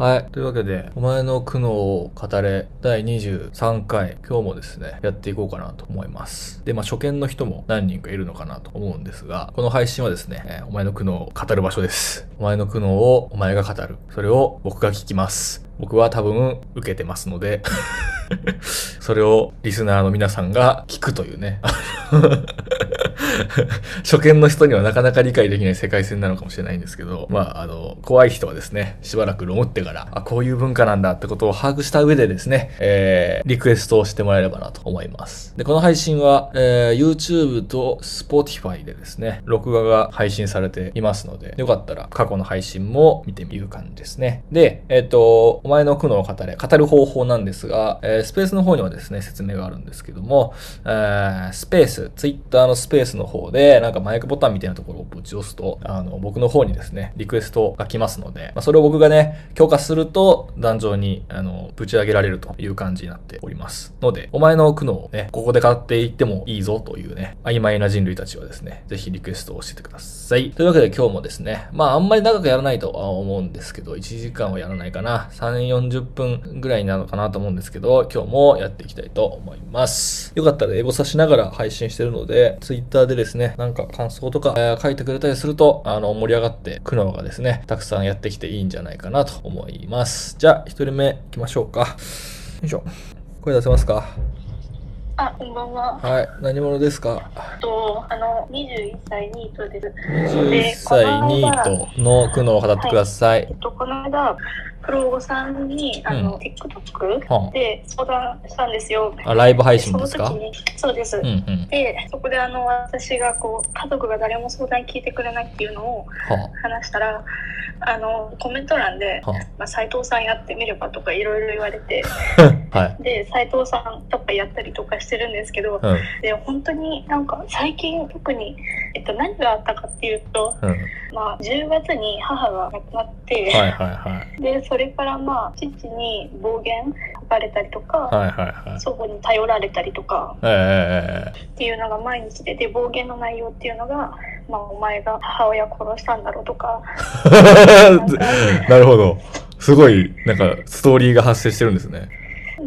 はい。というわけで、お前の苦悩を語れ第23回、今日もですね、やっていこうかなと思います。で、まあ初見の人も何人かいるのかなと思うんですが、この配信はですね、えーお前の苦悩を語る場所です。お前の苦悩をお前が語る。それを僕が聞きます。僕は多分受けてますので、それをリスナーの皆さんが聞くというね。初見の人にはなかなか理解できない世界線なのかもしれないんですけど、まあ、あの、怖い人はですね、しばらくロムってから、あ、こういう文化なんだってことを把握した上でですね、えー、リクエストをしてもらえればなと思います。で、この配信は、えー、YouTube と Spotify でですね、録画が配信されていますので、よかったら過去の配信も見てみる感じですね。で、えっ、と、お前の苦悩を語れ、語る方法なんですが、えースペースの方にはですね、説明があるんですけども、えースペース、Twitter のスペースの方で、なんかマイクボタンみたいなところをぶち押すと、あの、僕の方にですね、リクエストが来ますので、まあ、それを僕がね、許可すると、壇上に、あの、ぶち上げられるという感じになっております。ので、お前の苦悩をね、ここで語っていってもいいぞというね、曖昧な人類たちはですね、ぜひリクエストを教えてください。というわけで今日もですね、まああんまり長くやらないとは思うんですけど、1時間はやらないかな。3、40分ぐらいになるのかなと思うんですけど、今日もやっていきたいと思います。よかったらエゴサしながら配信してるので、Twitter でですね、なんか感想とか、えー書いてくれたりすると、あの、盛り上がって、苦悩がですね、たくさんやってきていいんじゃないかなと思います。じゃあ、一人目行きましょうか。よいしょ。声出せますか？あ、こんばんは。はい。何者ですか？と、あの、21歳ニートです。21歳ニートの苦悩を語ってください。えっと、この間、プロゴさんに、あの、うん TikTok はで相談したんですよ。あ、ライブ配信ですか？その時に、そうです。うんうん。で、そこであの、私がこう、家族が誰も相談聞いてくれないっていうのをは話したら、あの、コメント欄で、まあ、斉藤さんやってみればとかいろいろ言われて、あ、はい。で、斉藤さんとかやったりとかしてるんですけど、うん、で本当になんか最近特に、えっと、何があったかっていうと、うん。まあ、10月に母が亡くなって、はいはいはい。でそれからまあ父に暴言吐かれたりとか、はいはいはい。祖母に頼られたりとかええっていうのが毎日でで暴言の内容っていうのが、まあ、お前が母親殺したんだろうとかえ なるほど。すごい、なんか、ストーリーが発生してるんですね。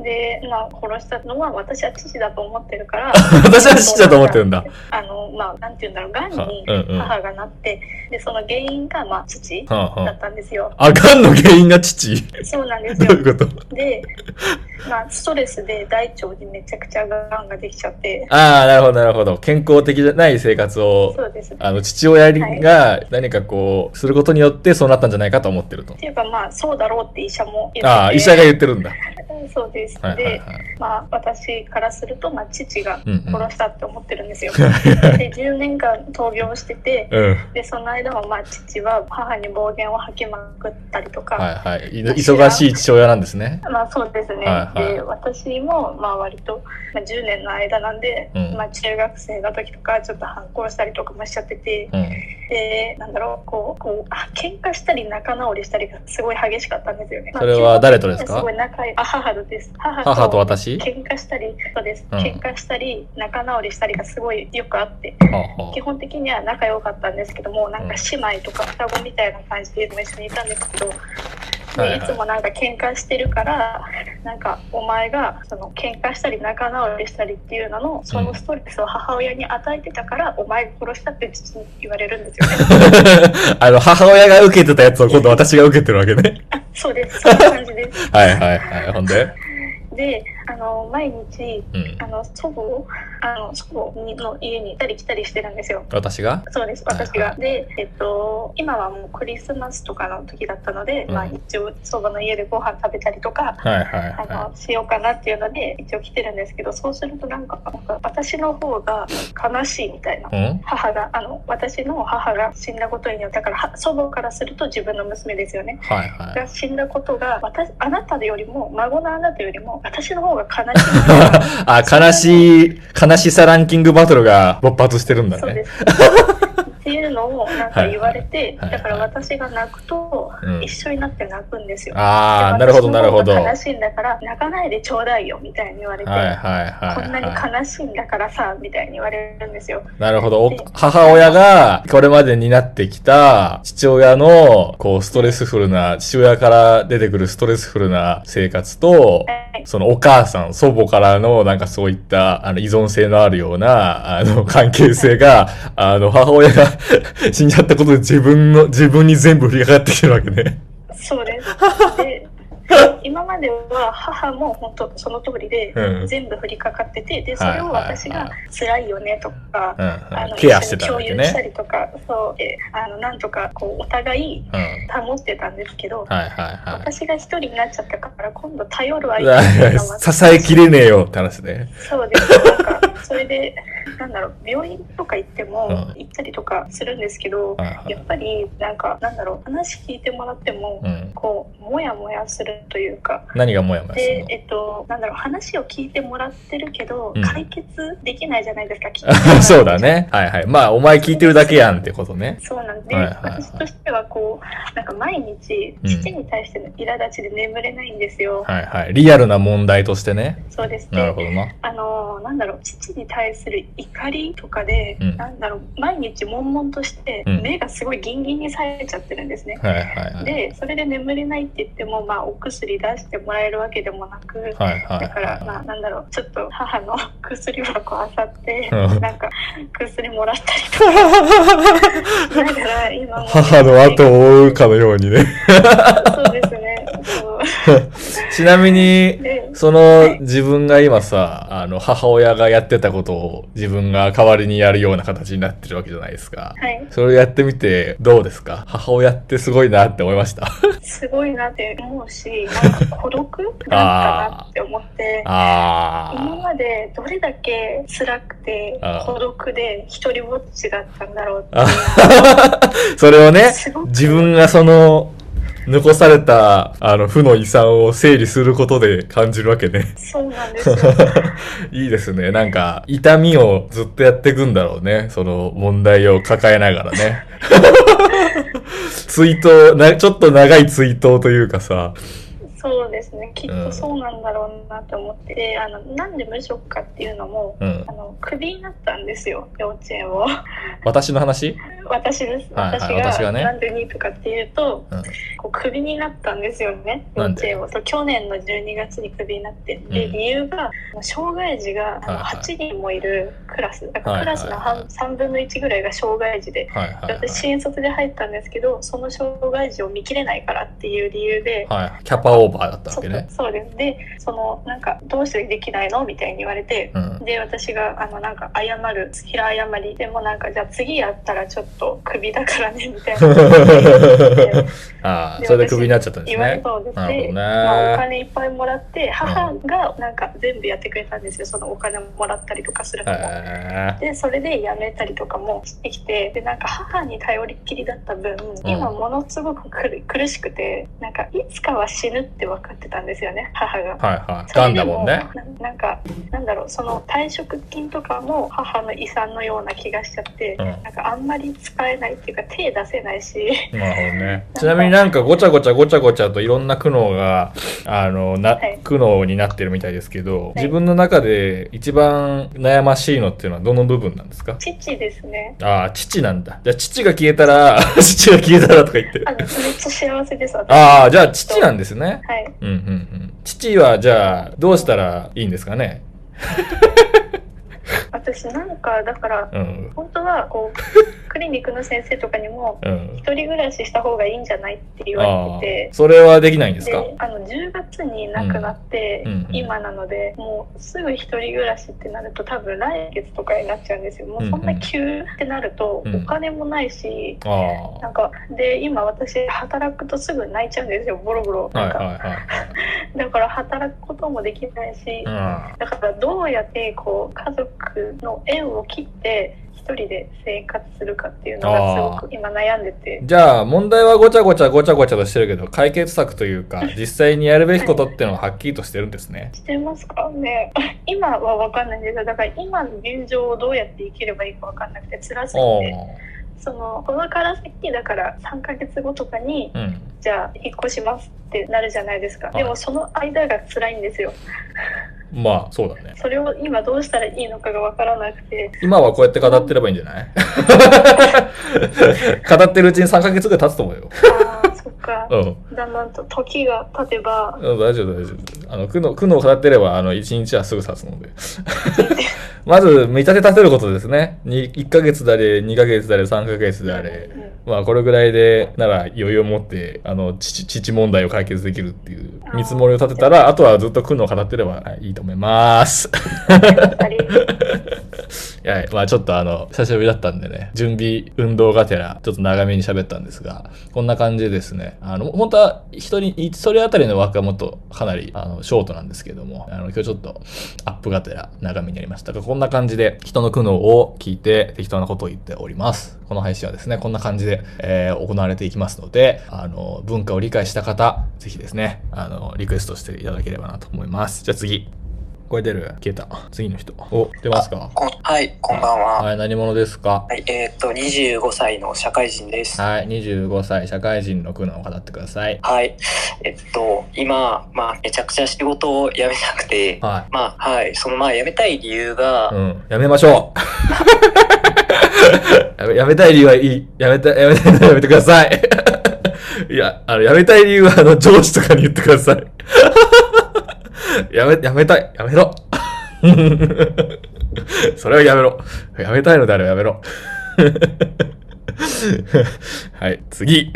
で、まあ、殺したのは私は父だと思ってるから 私は父だと思ってるんだ。あのまあなんていうんだろうがんにうんうん母がなって、でその原因がまあ父だったんですよ。あ。あ、がんの原因が父？そうなんですよどういうこと？で、まあ、ストレスで大腸にめちゃくちゃがんができちゃって、ああ、なるほどなるほど。健康的じゃない生活を、そうです。っあの、父親が何かこう、することによってそうなったんじゃないかと思ってると。ていうか、まあ、そうだろうって医者も言ってて、ああ、医者が言ってるんだ。そうです。はいはいはいで、。まあ、私からすると、まあ、父がうんうん殺したって思ってるんですよ。で、10年間闘病してて、うん。で、その間も、まあ、父は母に暴言を吐きまくったりとか、はいはい。い忙しい父親なんですね。まあそうですね。はいはいで、私も、まあ割と、まあ、10年の間なんで、うんまあ中学生の時とか、ちょっと反抗したりとかもしちゃってて、うん。で、なんだろう、こう、こう、あ、喧嘩したり仲直りしたりがすごい激しかったんですよね。それは誰とですか？まあすごい仲いい、あ、母とです。母母と私？喧嘩したり、そうです。うん喧嘩したり、仲直りしたりがすごいよくあって、はあは基本的には仲良かったんですけども、なんか姉妹とか双子みたいな感じで一緒にいたんですけど、いつもなんか喧嘩してるからなんかお前がその喧嘩したり仲直りしたりっていうののそのストレスを母親に与えてたから、お前が殺したって父に言われるんですよね。あの、母親が受けてたやつを今度私が受けてるわけね。あ そうです。そんな感じです。はいはいはい。ほんで？であの毎日うん。あの祖母あの祖母にの家に行ったり来たりしてるんですよ私が？そうです、はい私が。で、えっと、今はもうクリスマスとかの時だったので、うんまあ一応、祖母の家でご飯食べたりとか、はいはいあはの、しようかなっていうので、一応来てるんですけど、そうするとなんか、私の方が悲しいみたいな。い。うん母が、あの、私の母が死んだことによって、だからは祖母からすると自分の娘ですよね。はいはい。が死んだことが、私、あなたよりも、孫のあなたよりも、私の方が悲しい。あ、悲しい、悲しさランキングバトルが勃発してるんだね。そうです。っていうのをなんか言われて、はいはいだから私が泣くとうん一緒になって泣くんですよ。ああ、でなるほど、なるほど。悲しいんだから泣かないでちょうだいよみたいに言われて、はいはい、こんなには悲しいんだからさみたいに言われるんですよ。い。なるほど。お母親がこれまでになってきた父親のこうストレスフルな、父親から出てくるストレスフルな生活と、はいそのお母さん、祖母からのなんかそういったあの依存性のあるようなあの関係性が、あの母親が 死んじゃったことで自分の、自分に全部降りかかってきてるわけね。そうです。で 今までは母も本当その通りでうん全部降りかかってて、でそれをはいはいはい私が辛いよねとか、うんあのうん、ケアしてたわけ一緒に共有したね。りとか、そうであのなんとかこうお互いうん。はい保ってたんですけど、はいはい。私が一人になっちゃったから今度頼る相手が支えきれねえよって話ね。そうですなんかそれでなんだろう病院とか行ってもうん行ったりとかするんですけど、やっぱりなんかなんだろう話聞いてもらっても、うん。こうモヤモヤするというか何がモヤモヤするの？でえっとなんだろう話を聞いてもらってるけど、うん解決できないじゃないですか 聞いてそうだね。はいはい。まあ、お前聞いてるだけやんってことね。そうなんで、はいはいはい私としてはこうなんか毎日うん父に対しての苛立ちで眠れないんですよ、はいはい。リアルな問題としてね。そうですねなるほどな。あのなんだろう父に対する怒りとかで、うんなんだろう毎日悶々としてうん目がすごいギンギンにされちゃってるんですね、はいはいはい。でそれで眠れないって言っても、まあ、お薬出してもらえるわけでもなく、はいはいだから、まはあ、なんだろう、ちょっと母の 薬箱あさって、うんなんか薬もらったりとか、だから今。母の後を追うかのようにね。そうですね。ちなみに、で、その自分が今さ、あの、母親がやってたことを自分が代わりにやるような形になってるわけじゃないですか。はい、それをやってみてどうですか？母親ってすごいなって思いました？すごいなって思うし、なんか孤独なんかなって思って、今あまでどれだけ辛くて孤独で一人ぼっちだったんだろうって それをね自分がその、残された、あの、負の遺産を整理することで感じるわけね。そうなんですよ。いいですね。なんか、痛みをずっとやっていくんだろうね。その問題を抱えながらね。追悼な、ちょっと長い追悼というかさ。そうですね、きっとそうなんだろうなと思って、であのなんで無職かっていうのも、うんあ。のクビになったんですよ、幼稚園を。私の話？私です。はいはい私が私がねなんでにとかっていうと、うんこうクビになったんですよね、幼なんで？稚園を。去年の12月にクビになって、でうん理由が障害児があのはいはい8人もいるクラス、だからクラスのはいはいはい半3分の1ぐらいが障害児で。はいはい、はい。私新卒で入ったんですけどその障害児を見切れないからっていう理由で、はい。キャパオーバーだったわけね。そうですでそのなんかどうしてできないの？みたいに言われて、うん。で私があのなんか謝る平謝りでもなんかじゃあ次やったらちょっとクビだからねみたいな ああ、でそれでクビになっちゃったんです言われね。そうで。まあ、お金いっぱいもらって母がなんか全部やってくれたんですよそのお金もらったりとかするのも。へでそれで辞めたりとかもしてきてでなんか母に頼りっきりだった分、今ものすごく苦苦しくてなんかいつかは死ぬって分かってたんですよね母が。ーはいはい。ガンだもんね。なんかなんだろうその退職金とかも母の遺産のような気がしちゃって、うんなんかあんまり使えないっていうか手出せないしなるほどね。ちなみになんかごちゃごちゃごちゃごちゃといろんな苦悩が、あの、な、はい苦悩になってるみたいですけど、い自分の中で一番悩ましいのっていうのはどの部分なんですか？父ですねああ、父なんだ。じゃあ父が消えたら、父が消えたらとか言ってるあ。のめっちゃ幸せです私ああ、じゃあ父なんですね。はいうんうんうん。父はじゃあどうしたらいいんですかね？私なんかだからうん。本当はこう クリニックの先生とかにもうん。一人暮らしした方がいいんじゃないって言われてて。それはできないんですか？であの10月に亡くなって、うんうんうん今なのでもうすぐ一人暮らしってなると多分来月とかになっちゃうんですよもうそんな急ってなるとうんお金もないし、あなんかで今私働くとすぐ泣いちゃうんですよボロボロないんか、はいはい。だから働くこともできないし、うん。だからどうやってこう家族の縁を切って一人で生活するかっていうのがすごく今悩んでて。じゃあ、問題はごちゃごちゃごちゃごちゃとしてるけど、解決策というか、実際にやるべきことっていうのははっきりとしてるんですね。してますか？ね。今は分かんないんですよ。だから今の現状をどうやって生きればいいか分かんなくて辛すぎおてそのこのから先だから3ヶ月後とかにうん。じゃあ引っ越しますってなるじゃないですか、はいでもその間が辛いんですよまあ、そうだね。それを今どうしたらいいのかがわからなくて今はこうやって語ってればいいんじゃない？語ってるうちに3ヶ月ぐらい経つと思うよ。かうん。だんだんと時が経てばうん大丈夫、大丈夫。あの、苦悩、苦悩を語ってれば、あの、1日はすぐ経つので。まず、見立て立てることですね。に1ヶ月だれ、2ヶ月だれ、3ヶ月であれ。まあ、これぐらいで、なら余裕を持って、あの、父、父問題を解決できるっていう見積もりを立てたら、あとはずっと苦悩を語ってればはいいいと思います。やっぱりいや、まあちょっとあの、久しぶりだったんでね、準備運動がてら、ちょっと長めに喋ったんですが、こんな感じでですね、あの、本当は人に、それあたりの枠はもっとかなり、あの、ショートなんですけども、あの、今日ちょっとアップがてら長めになりましたが、こんな感じで人の苦悩を聞いて適当なことを言っております。この配信はですね、こんな感じで、えー行われていきますので、あの、文化を理解した方、ぜひですね、あの、リクエストしていただければなと思います。じゃあ次。これ出る？消えた。次の人。お、出ますか？こんはい、こんばんは。はい、何者ですか？はい、えーっと、25歳の社会人です。はい、25歳、社会人の苦悩を語ってください。はい、えっと、今、まあ、めちゃくちゃ仕事を辞めたくて、はまあ、はい、その、まあ、辞めたい理由が、い。うん、やめましょうやめ。やめたい理由はいい。やめた、やめたいのはやめてください。いや、あの、やめたい理由は、あの、上司とかに言ってください。やめ、やめたい。やめろ。それはやめろ。やめたいのであればやめろ。はい、次。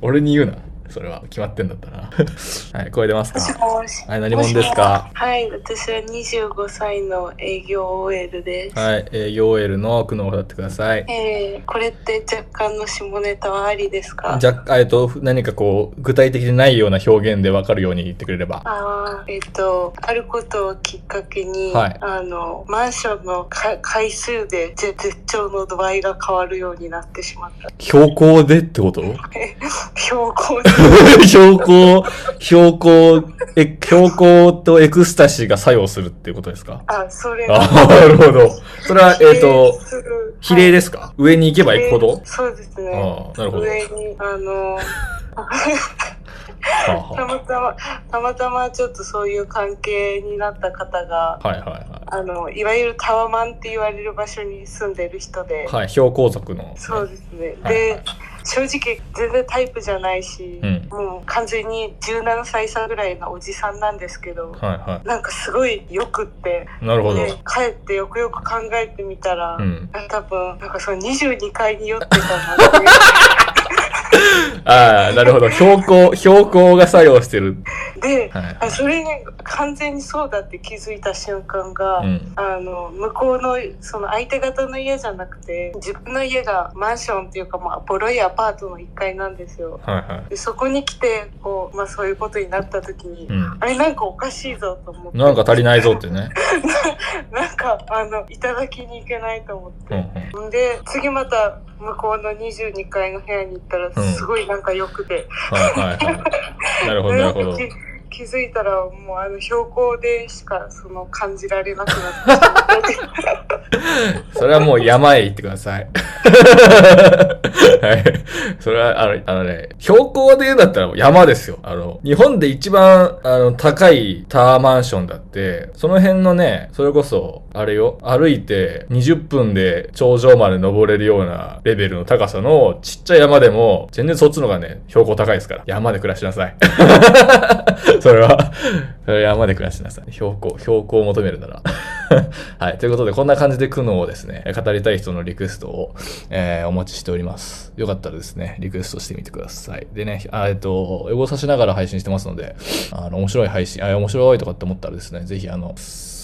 俺に言うな。それは決まってんだったな。はい、声出ますか？はい、何者ですか？はい、私は25歳の営業 OL です。はい、営業 OL の苦悩を語ってください。えー、これって若干の下ネタはありですか？じゃえっと、何かこう、具体的でないような表現で分かるように言ってくれれば。あーえっ、と、あることをきっかけに、はいあの、マンションのか回数でぜ絶頂の度合いが変わるようになってしまった。標高でってこと？標高で。標高、標高、え、標高とエクスタシーが作用するっていうことですか？あ、それああ、なるほど。それは、えっ、と、比例でですか？上に行けば行くほど？そうですね。ああ、なるほど。は上に、あの、たまたま、たまたまちょっとそういう関係になった方が、あはいはいはあの、いわゆるタワマンって言われる場所に住んでる人で、い。はい、標高族の。そうですね。はいで、正直全然タイプじゃないし、うん。もう完全に17歳差ぐらいのおじさんなんですけど、はいはなんかすごいよくって、い。なるほど。で帰ってよくよく考えてみたら、うん。多分、なんかその22階に酔ってたなっていう。ああ、なるほど。標高、標高が作用してる。で、はい。あそれに完全にそうだって気づいた瞬間が、うん。あの向こうのその相手方の家じゃなくて自分の家がマンションっていうか、まあ、ボロいアパートの1階なんですよはいはでそこに来てこう、まあ、そういうことになった時に、い。うん。あれなんかおかしいぞと思ってなんか足りないぞってね。なんかあのいただきに行けないと思っうんて、うん。で次また向こうの22階の部屋に行ったらんすごいなんか良くて、はいはいはい。なるほどなるほど。気づいたらもうあの標高でしかその感じられなくなってしまって それはもう山へ行ってください。はい。それは、あの、あのね、標高で言うんだったら山ですよ。あの、日本で一番、あの、高いタワーマンションだって、その辺のね、それこそ、あれよ、歩いて20分で頂上まで登れるようなレベルの高さのちっちゃい山でも、全然そっちの方がね、標高高いですから。山で暮らしなさい。それは、それ山で暮らしなさい。標高、標高を求めるなら。はい。ということで、こんな感じで苦悩をですね、語りたい人のリクエストを、えーお待ちしております。よかったらですね、リクエストしてみてください。でね、あえっと、英語さしながら配信してますので、あの、面白い配信、あ、面白いとかって思ったらですね、ぜひあの、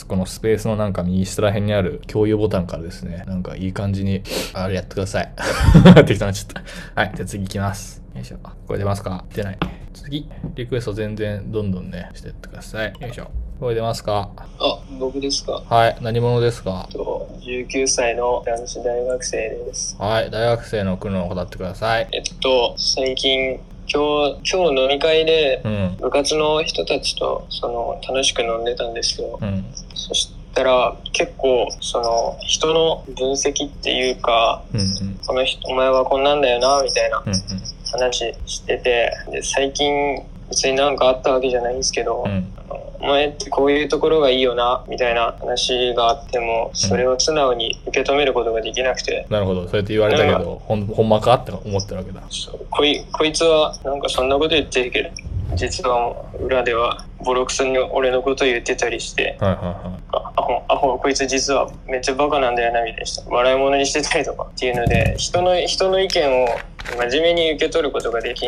このスペースのなんか右下ら辺にある共有ボタンからですね、なんかいい感じに、あれやってください。適当になっちゃった。はい。じゃあ次行きます。よいしょ。これ出ますか？出ない。次。リクエスト全然どんどんね、してってください。よいしょ。これ出ますか？あ、僕ですか？はい。何者ですか？と19歳の男子大学生です。はい。大学生の苦悩を語ってください。えっと、最近、今日、今日飲み会でうん。部活の人たちと、その、楽しく飲んでたんですよ。うん。そしったら結構その人の分析っていうかうんうん。この人お前はこんなんだよなみたいなうんうん。話しててで最近別になんかあったわけじゃないんですけど、うん。お前ってこういうところがいいよなみたいな話があってもそれを素直に受け止めることができなくて、なるほど。そうやって言われたけど、ほん、ほんまかって思ってるわけだ。こいこいつはなんかそんなこと言ってるけど実は裏ではボロクソに俺のこと言ってたりしてはいはいはあアホアホこいつ実はめっちゃバカなんだよなみたいな人笑い物にしてたりとかっていうので人の人の意見を真面目に受け取ることができ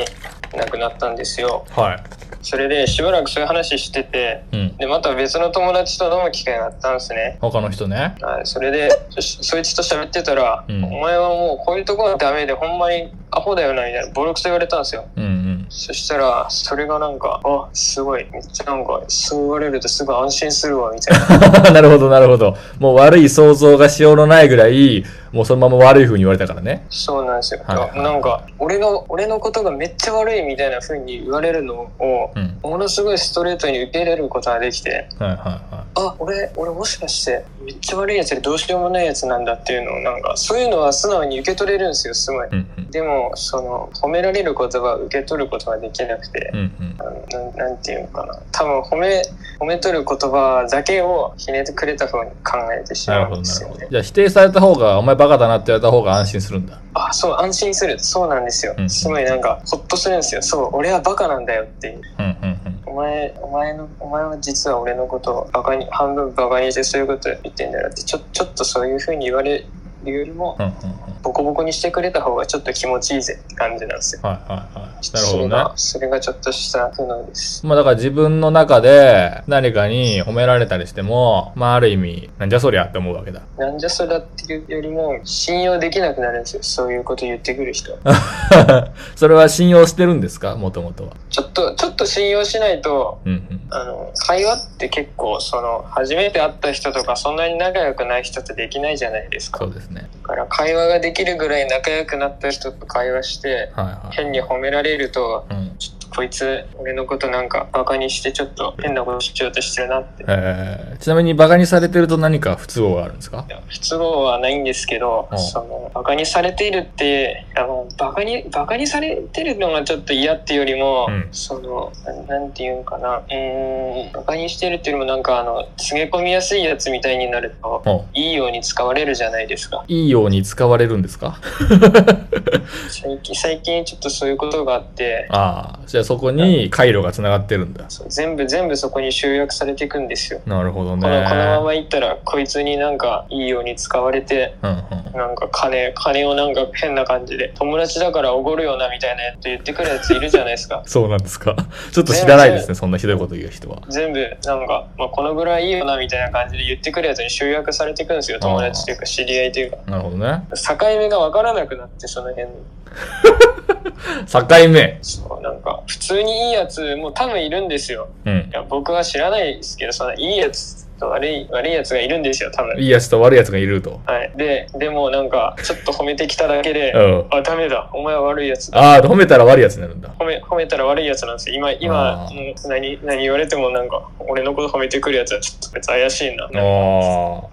なくなったんですよい。はい。それでしばらくそういう話しててうん。でまた別の友達と飲む機会があったんですね他の人ね。はいそれでそそいつと喋ってたら、うんお前はもうこういうとこはダメでほんまにアホだよなみたいなボロクソ言われたんですようんうん。そしたらそれがなんかあすごいめっちゃなんかそう言われるとすごい安心するわみたいな なるほど、なるほど。もう悪い想像がしようのないぐらい、もうそのまま悪い風に言われたからね。そうなんですよ、はいはいなんか俺の俺のことがめっちゃ悪いみたいな風に言われるのをうん。ものすごいストレートに受け入れることができてはいはいはあ俺俺もしかしてめっちゃ悪いやつでどうしようもないやつなんだっていうのをなんかそういうのは素直に受け取れるんですよすごいい。うんうん。でもその褒められる言葉を受け取ることができなくて、うんうん。あのなんなんていうのかな多分褒め褒め取る言葉だけをひねってくれた方に考えてしまうんですよね。じゃあ否定された方が、お前バカだなって言われた方が安心するんだ。あそう安心する。そうなんですよ、うん。すごいなんかホッとするんですよ。そう俺はバカなんだよっていう。うんうんお前お前のお前は実は俺のことをバカに半分バカにしてそういうこと言ってんだよってちょちょっとそういう風に言われるよりもうん。うんうんボコボコにしてくれた方がちょっと気持ちいいぜって感じなんですようん。はいはいはい。なるほどねそれが。それがちょっとした不能ですまあだから自分の中で何かに褒められたりしても、まあある意味、なんじゃそりゃって思うわけだ。なんじゃそりゃっていうよりも信用できなくなるんですよそういうこと言ってくる人は それは信用してるんですか？もともとは。ちょっとちょっと信用しないとうんうん。あの会話って結構その初めて会った人とかそんなに仲良くない人とできないじゃないですかだそうですね。から会話ができるぐらい仲良くなった人と会話してはいはい。変に褒められるとうん。ちょっとこいつ俺のことなんかバカにしてちょっと変なことしようとしてるなって。えー、ちなみにバカにされてると何か不都合があるんですか？不都合はないんですけど、うん。そのバカにされているってあのバカにバカにされてるのがちょっと嫌っていうよりも、うん。そのななんていうんかな。うーんバカにしてるっていうよりもなんかあの詰め込みやすいやつみたいになるとおいいように使われるじゃないですか。いいように使われるんですか？最近最近ちょっとそういうことがあって。ああ、じゃあそこに回路がつながってるんだ。そう全部全部そこに集約されていくんですよなるほどね。このこのままいったらこいつになんかいいように使われてうんうん。なんか金、金をなんか変な感じで、友達だからおごるよなみたいなやつ言ってくるやついるじゃないですか。そうなんですか。ちょっと知らないですね、そんなひどいこと言う人は。全部、なんか、まあ、このぐらいいいよなみたいな感じで言ってくるやつに集約されていくんですよ。友達というか知り合いというか。なるほどね。境目がわからなくなって、その辺の。境目。そう、なんか、普通にいいやつも多分いるんですよ。うんい。や、僕は知らないですけど、そのいいやつと悪い、悪いやつがいるんですよ、多分。いいやつと悪いやつがいると。はい。で、でもなんか、ちょっと褒めてきただけで、うん。あ、ダメだ、お前は悪いやつだ。ああ、褒めたら悪いやつになるんだ。褒め褒めたら悪いやつなんですよ今今何何言われてもなんか俺のこと褒めてくるやつはちょっと別に怪しいなああ。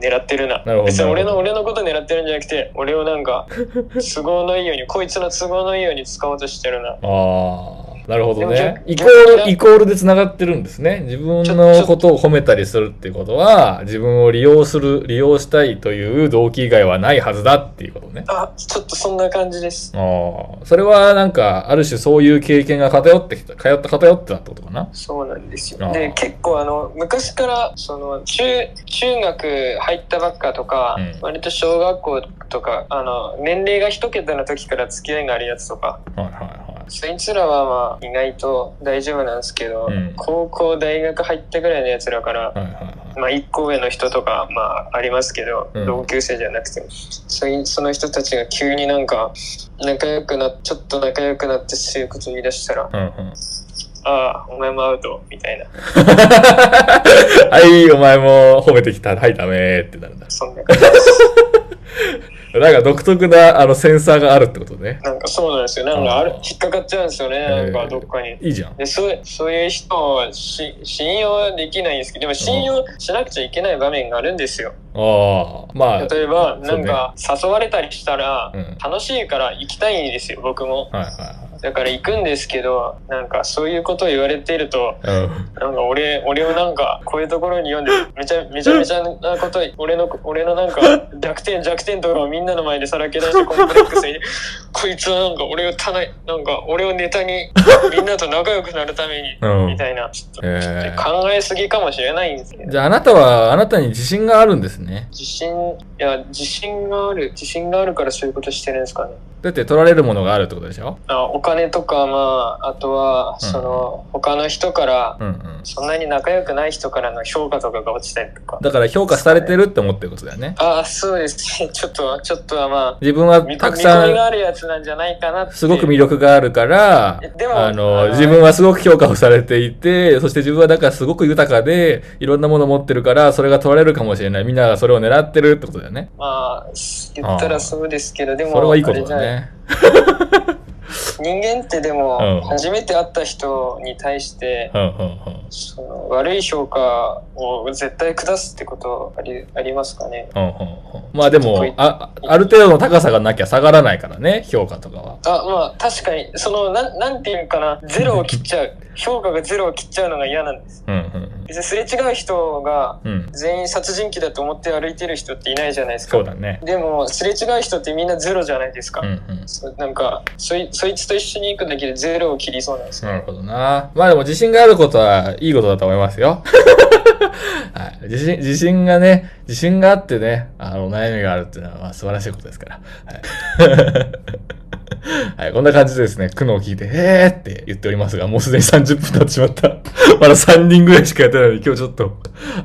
狙ってるななるほど別に俺の俺のこと狙ってるんじゃなくて俺をなんか都合のいいようにこいつの都合のいいように使おうとしてるなああ。なるほどね。イ逆コール、イコールで繋がってるんですね。自分のことを褒めたりするっていうことは、自分を利用する、利用したいという動機以外はないはずだっていうことね。あちょっとそんな感じですああ。それはなんか、ある種そういう経験が偏ってきた、通った偏ってたってことかな。そうなんですよで結構あの昔からその中中学入ったばっかとか、うん割と小学校とかあの年齢が一桁の時から付き合いがあるやつとかはいはいはい。そいつらはまあ意外と大丈夫なんですけど、うん高校大学入ったぐらいのやつらから、はいはいはい。まあ一個上の人とかまあありますけど、うん同級生じゃなくてもそいその人たちが急になんか仲良くなちょっと仲良くなってそういうこと言い出したらうんうん。ああお前もアウトみたいな はい、お前も褒めてきた。はい、ダメってなるんだ。そんな感じです なんか独特なあのセンサーがあるってことね。なんかそうなんですよ。なんかある引っかかっちゃうんですよね。なんかどっかに。いいじゃん。でそうそういう人をし信用できないんですけど、でも信用しなくちゃいけない場面があるんですよ。ああ、まあ、例えば、なんか誘われたりしたらうん、楽しいから行きたいんですよ、僕も。はいはだから行くんですけど、なんかそういうことを言われていると。うん。なんか俺、俺をなんか、こういうところに読んで、めちゃめちゃめちゃなこと、俺の、俺のなんか、弱点、弱点とかをみんなの前でさらけ出して コンプレックスに、こいつはなんか俺をたない、なんか俺をネタに、みんなと仲良くなるために、うんみたいな、ちょっと、えー考えすぎかもしれないんですけど。じゃああなたは、あなたに自信があるんですね。自信、いや、自信がある、自信があるからそういうことしてるんですかね。だって取られるものがあるってことでしょ？あお金とか、まあ、あとは、その、他の人から、うんうん。そんなに仲良くない人からの評価とかが落ちたりとか。だから評価されてるって思ってることだよね。ああ、そうですね。ちょっと、ちょっとはまあ、自分は見たくさんあるやつなんじゃないかな。すごく魅力があるからえで、もあの、自分はすごく評価をされていて、そして自分はだからすごく豊かで、いろんなものを持ってるから、それが取られるかもしれない。みんながそれを狙ってるってことだよね。まあ、言ったらそうですけど、でも、それはいいことだね。哈哈哈哈哈人間ってでも、うん初めて会った人に対して。その悪い評価を絶対下すってことありありますかね？まあでも、あ、ある程度の高さがなきゃ下がらないからね、評価とかは。あ、まあ、確かに、その、なん、なんていうかな、ゼロを切っちゃう。評価がゼロを切っちゃうのが嫌なんです。うんうん別にすれ違う人が。全員殺人鬼だと思って歩いてる人っていないじゃないですか。そうだね。でも、すれ違う人ってみんなゼロじゃないですか。うんうん。そなんかそい、そいつと一緒に行くだけでゼロを切りそうなんですよ。なるほどな。まあでも自信があることはいいことだと思いますよ。はい、自信、自信がね、自信があってね、あの、悩みがあるっていうのは、まあ素晴らしいことですから。はい。はい、こんな感じでですね、苦悩を聞いて、へーって言っておりますが、もうすでに30分経ってしまった。まだ3人ぐらいしかやってないのに、今日ちょっと、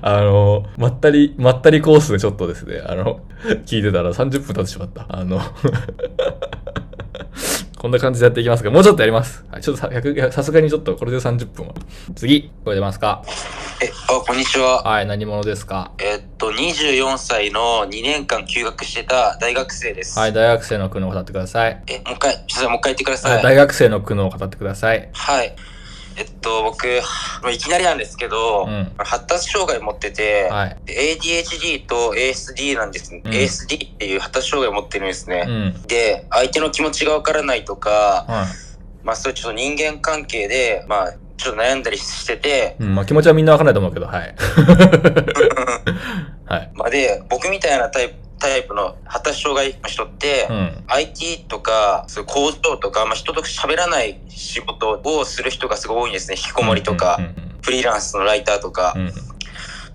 あの、まったり、まったりコースでちょっとですね、あの、聞いてたら30分経ってしまった。あの、こんな感じでやっていきますが、もうちょっとやります。はい、ちょっとさ100さすがにちょっとこれで30分は。次、これ出ますか？え、あ、こんにちは。はい、何者ですか？えっと、24歳の2年間休学してた大学生です。はい、大学生の苦悩を語ってください。え、もう一回、ちょっともう一回言ってくださ。はいい、大学生の苦悩を語ってください。はい。えっと、僕、まあいきなりなんですけど、うん発達障害持ってて、はい。で ADHD と ASD なんです、ん ASD っていう発達障害を持ってるんですね。うん。で、相手の気持ちがわからないとか、はい。まあそういうちょっと人間関係で、まあちょっと悩んだりしてて、うん、まあ気持ちはみんなわかんないと思うけど、はい。はい。まあで、僕みたいなタイプタイプの発達障害の人って、うん。IT とか、そういう工場とか、まあ、人と喋らない仕事をする人がすごい多いんですね。引きこもりとか、フリーランスのライターとか。うん。うん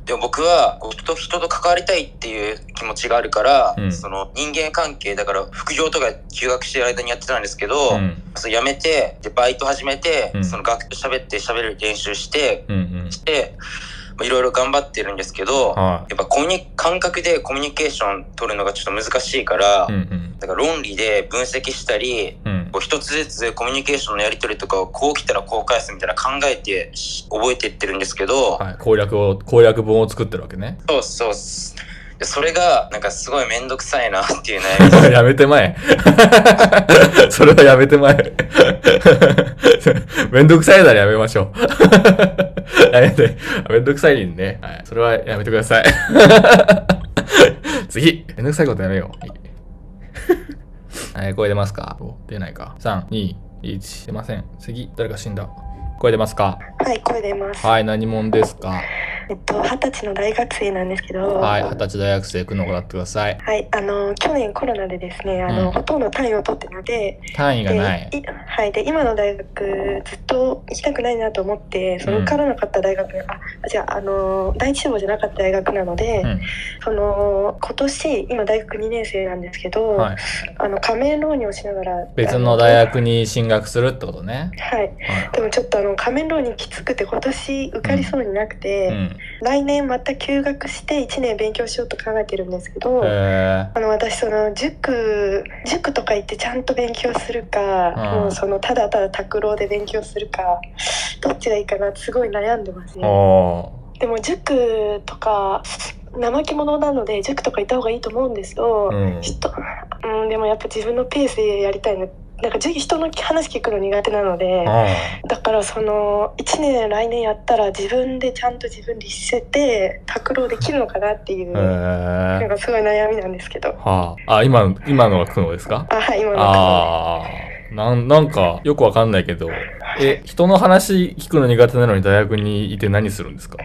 でも僕は、人と人と関わりたいっていう気持ちがあるから、うんその人間関係、だから副業とか休学してる間にやってたんですけど、うん。それやめて、で、バイト始めて、うんその学と喋って喋る練習して、うん。うん。して、まあいろいろ頑張ってるんですけど、はやっぱコミュニ感覚でコミュニケーション取るのがちょっと難しいから、い。うん。うん。だから論理で分析したり、うん。こう一つずつコミュニケーションのやり取りとかをこう来たらこう返すみたいな考えて覚えていってるんですけど、はい。攻略を、攻略本を作ってるわけね。そうそうそれがなんかすごいめんどくさいな っていう悩み。やめてまえ。それはやめてまえ。めんどくさいならやめましょう。やめて。めんどくさいんね。はい。それはやめてください。次。めんどくさいことやめよう。はい。はい、声出ますか？出ないか。3、2、1。出ません。次。誰か死んだ。声出ますか？はい、声出ます。はい。何者ですか？えっと、二十歳の大学生なんですけど、はい。二十歳大学生、くのを語ってください。はい、あの、去年コロナでですね、あの、うんほとんど単位を取ってなので、単位がない。はい、で、今の大学、ずっと行きたくないなと思って、その受からなかった大学、あ、じゃあ、あの、第一志望じゃなかった大学なので、うん。その、今年、今大学2年生なんですけど、はい。あの、仮面浪人をしながら、別の大学に進学するってことね。はい。はい。でもちょっとあの仮面浪人きつくて今年受かりそうになくて、うん。来年また休学して1年勉強しようと考えてるんですけど、へあの私その塾塾とか行ってちゃんと勉強するか、うんもうそのただただ拓郎で勉強するかどっちがいいかなってすごい悩んでますー。ね。おでも塾とか怠け者なので塾とか行った方がいいと思うんですけど、ー。うん。ちょっとうん、でもやっぱ自分のペースでやりたいのなんかじ人の話聞くの苦手なのであだからその1年来年やったら自分でちゃんと自分律して拓郎できるのかなっていう、え。なんかすごい悩みなんですけどはあ。あ、今、今のが苦悩ですか？あはい今のああ。なん、なんか、よくわかんないけど、え、人の話聞くの苦手なのに大学にいて何するんですか？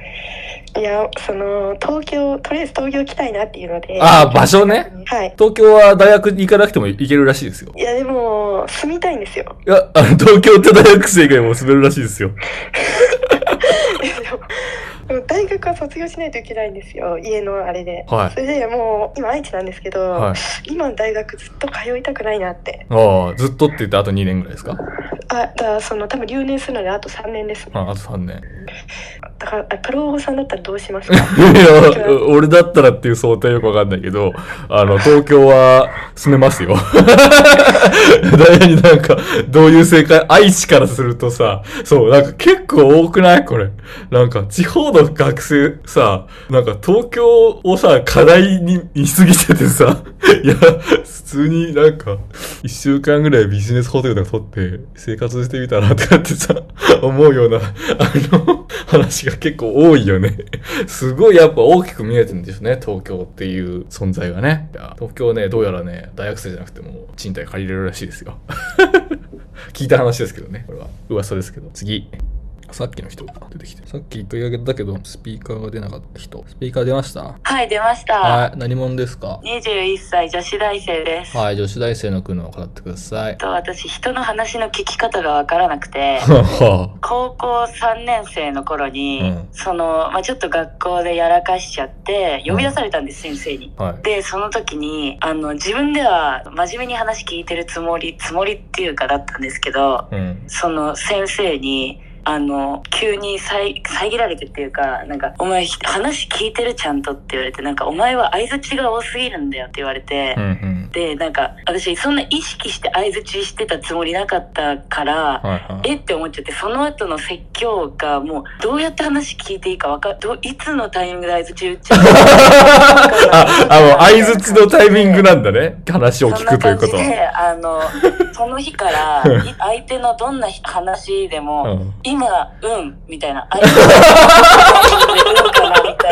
いやその東京とりあえず東京来たいなっていうので。あー場所ね。はい。東京は大学に行かなくても行けるらしいですよ。いやでも住みたいんですよ。いや、あの、東京って大学生以外も滑るらしいですよ。大学は卒業しないといけないんですよ家のあれで、はいそれでもう今愛知なんですけど、はい。今の大学ずっと通いたくないなってああ、ずっとって言ってあと2年ぐらいですか？あだからその多分留年するのであと3年ですねああと3年。だからあプロさんだったらどうしますか？いや、俺だったらっていう想定よくわかんないけど、あの、東京は住めますよ。大体になんか、どういう正解、愛知からするとさ、そう、なんか結構多くない？これ。なんか、地方の学生さ、なんか東京をさ、課題に見すぎててさ、いや、普通になんか、一週間ぐらいビジネスホテルとか取って生活してみたらとかってさ、思うような、あの、話が結構多いよね。すごいやっぱ大きく見えてるんですね、東京っていう存在がね。いや東京ね、どうやらね、大学生じゃなくても賃貸借りれるらしいですよ。聞いた話ですけどね、これは。噂ですけど。次。さっきの人が出てきて。さっき取り上げたけど、スピーカーが出なかった人。スピーカー出ました？はい、出ました。はい、何者ですか？21歳女子大生です。はい、女子大生の苦悩を語ってください。と私、人の話の聞き方がわからなくて、は 高校3年生の頃に、うんその、まあ、ちょっと学校でやらかしちゃって、呼び出されたんです、先生に。あ、はい。で、その時に、あの、自分では真面目に話聞いてるつもり、つもりっていうかだったんですけど、うん。その先生に、あの、急に遮遮られてっていうか、なんか、お前話聞いてるちゃんとって言われて、なんか、お前は相槌が多すぎるんだよって言われて、うんうん。で、なんか、私、そんな意識して相槌してたつもりなかったから、はいはい。えって思っちゃって、その後の説教がもう、どうやって話聞いていいかわかどういつのタイミングで相槌打っちゃう あ、あの、相槌のタイミングなんだね。話を聞くということそんな感じで、あの、その日から、い 相手のどんな話でも、うん今、うん、みたいな、相手のうんかな、みた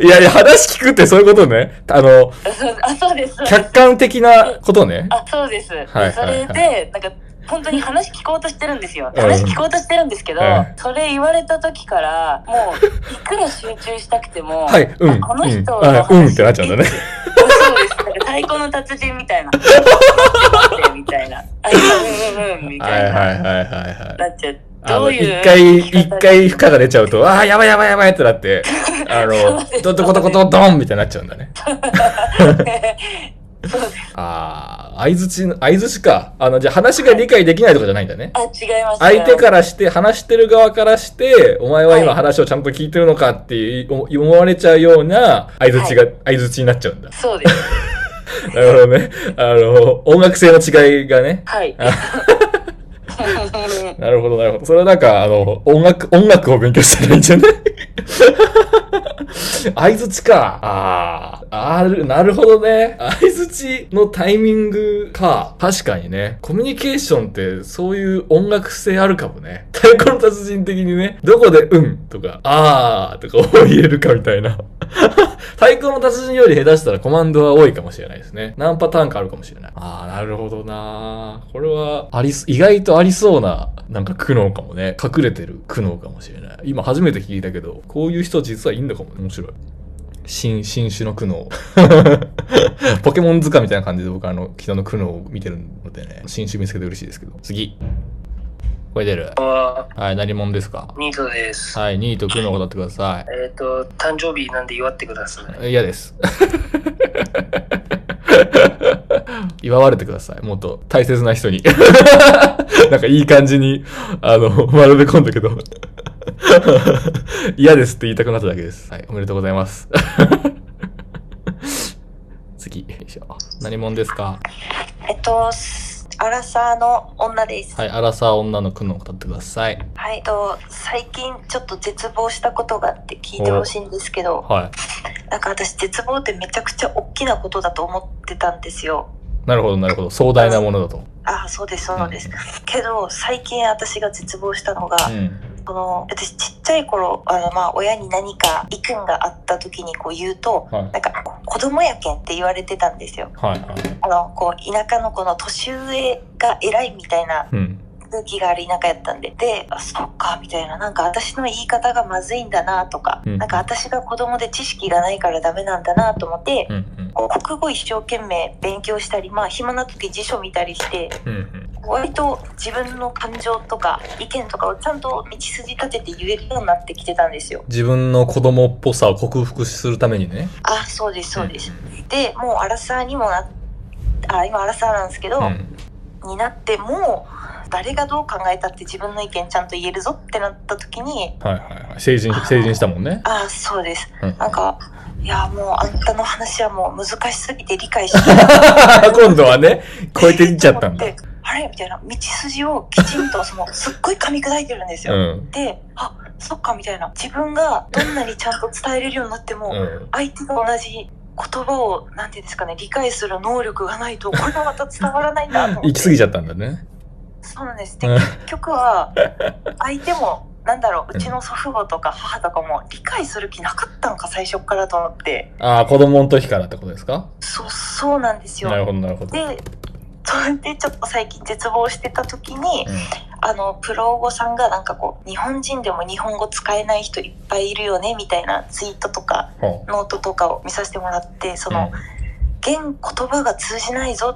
いやいや、話聞くってそういうことね。あの、あ、そうです、そうです。客観的なことね。あ、そうです。ではいそれで、なんか、本当に話聞こうとしてるんですよ。うん話聞こうとしてるんですけど、うんそれ言われた時から、もう、いくら集中したくても、はいうんあこの人のうんあうんってなっちゃうんだねそうです。なんか太鼓の達人みたいな。みたいな。あ、うんうんうん、みはたいな。いはいはいはいはい。なっちゃう。あの、一回、一回負荷が出ちゃうと、ああ、やばいやばいやばいってなって、あの、どどこどこどドンみたいになっちゃうんだね。ああ、相槌の、相槌か。あの、じゃあ話が理解できないとかじゃないんだね。あ、違います。相手からして、話してる側からして、お前は今はい話をちゃんと聞いてるのかって思思われちゃうような相槌が、相槌になっちゃうんだ。そうです。なるほどね。あの、音楽性の違いがね。はい。なるほど、なるほど。それはなんか、あの、音楽、音楽を勉強したらいいんじゃない 相づちか。ああ、ある、なるほどね。相づちのタイミングか。確かにね。コミュニケーションってそういう音楽性あるかもね。太鼓の達人的にね、どこでうんとか、あーとかを言えるかみたいな。太鼓の達人より下手したらコマンドは多いかもしれないですね。何パターンかあるかもしれない。ああ、なるほどなこれは、ありす、意外とありそうな、なんか苦悩かもね。隠れてる苦悩かもしれない。今初めて聞いたけど、こういう人実はいいんだかもね。面白い。新、新種の苦悩。ポケモン図鑑みたいな感じで僕あの、人の苦悩を見てるのでね、新種見つけて嬉しいですけど。次。これ出る。ははい、何者ですか？ニートです。はい、2位と苦悩を語ってくださえっ、と、誕生日なんで祝ってください。い。嫌です。祝われてください。もっと大切な人に。なんかいい感じに、あの、丸め込んだけど。嫌ですって言いたくなっただけです。はい、おめでとうございます。次、よいしょ。何者ですか？えっと、アラサーの女です。はい、アラサー女の苦悩を語ってください。はい、と、最近ちょっと絶望したことがあって聞いてほしいんですけど、はなんか私絶望ってめちゃくちゃ大きなことだと思ってたんですよ。なるほど、なるほど。壮大なものだと。あそうですそうです、けど最近私が絶望したのが、うん。その私ちっちゃい頃あの、まあ、親に何か意見があった時にこう言うと、はいなんか子供やけんって言われてたんですよはいはい。あのこう田舎のこの年上が偉いみたいなうん。空気がある田舎やったんでであそっかみたいななんか私の言い方がまずいんだなとか、うんなんか私が子供で知識がないからダメなんだなと思って、うん。こう国語一生懸命勉強したりまあ暇な時辞書見たりしてうん。うん。割と自分の感情とか意見とかをちゃんと道筋立てて言えるようになってきてたんですよ。自分の子供っぽさを克服するためにね。あそうですそうです。でもうアラサーにもなあ今アラサーなんですけど、うん。になってもう誰がどう考えたって自分の意見ちゃんと言えるぞってなった時にはいはいはい。成人、成人したもんね。ああそうですうんなんかいやもうあんたの話はもう難しすぎて理解しない 今度はね、超えていっちゃったんだ。であれ？みたいな道筋をきちんとそのすっごい噛み砕いてるんですよ、うん。であそっかみたいな自分がどんなにちゃんと伝えれるようになっても、うん。相手が同じ言葉をなんていうんですかね理解する能力がないとこれがまた伝わらないんだと思って。行き過ぎちゃったんだね。そうなんです。で結局は相手もなんだろううちの祖父母とか母とかも理解する気なかったのか最初からと思って。ああ、子供の時からってことですか？そうそうなんですよ。なるほど、なるほど。ででちょっと最近絶望してた時に、あのプロ語さんがなんかこう日本人でも日本語使えない人いっぱいいるよねみたいなツイートとかほノートとかを見させてもらってその、言言葉が通じないぞ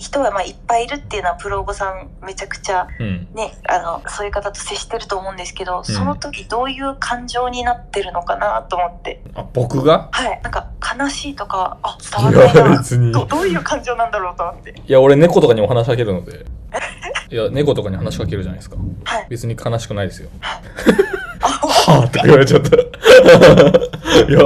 人はまあいっぱいいるっていうのはプロ語さんめちゃくちゃう。うん。ねあのそういう方と接してると思うんですけど、その時どういう感情になってるのかなと思ってあ、僕が？はいなんか悲しいとかあ伝わらないなどどういう感情なんだろうと思っていや、俺猫とかにも話しかけるので。いや、猫とかに話しかけるじゃないですか。はい別に悲しくないですよ。は ぁって言われちゃった。いや、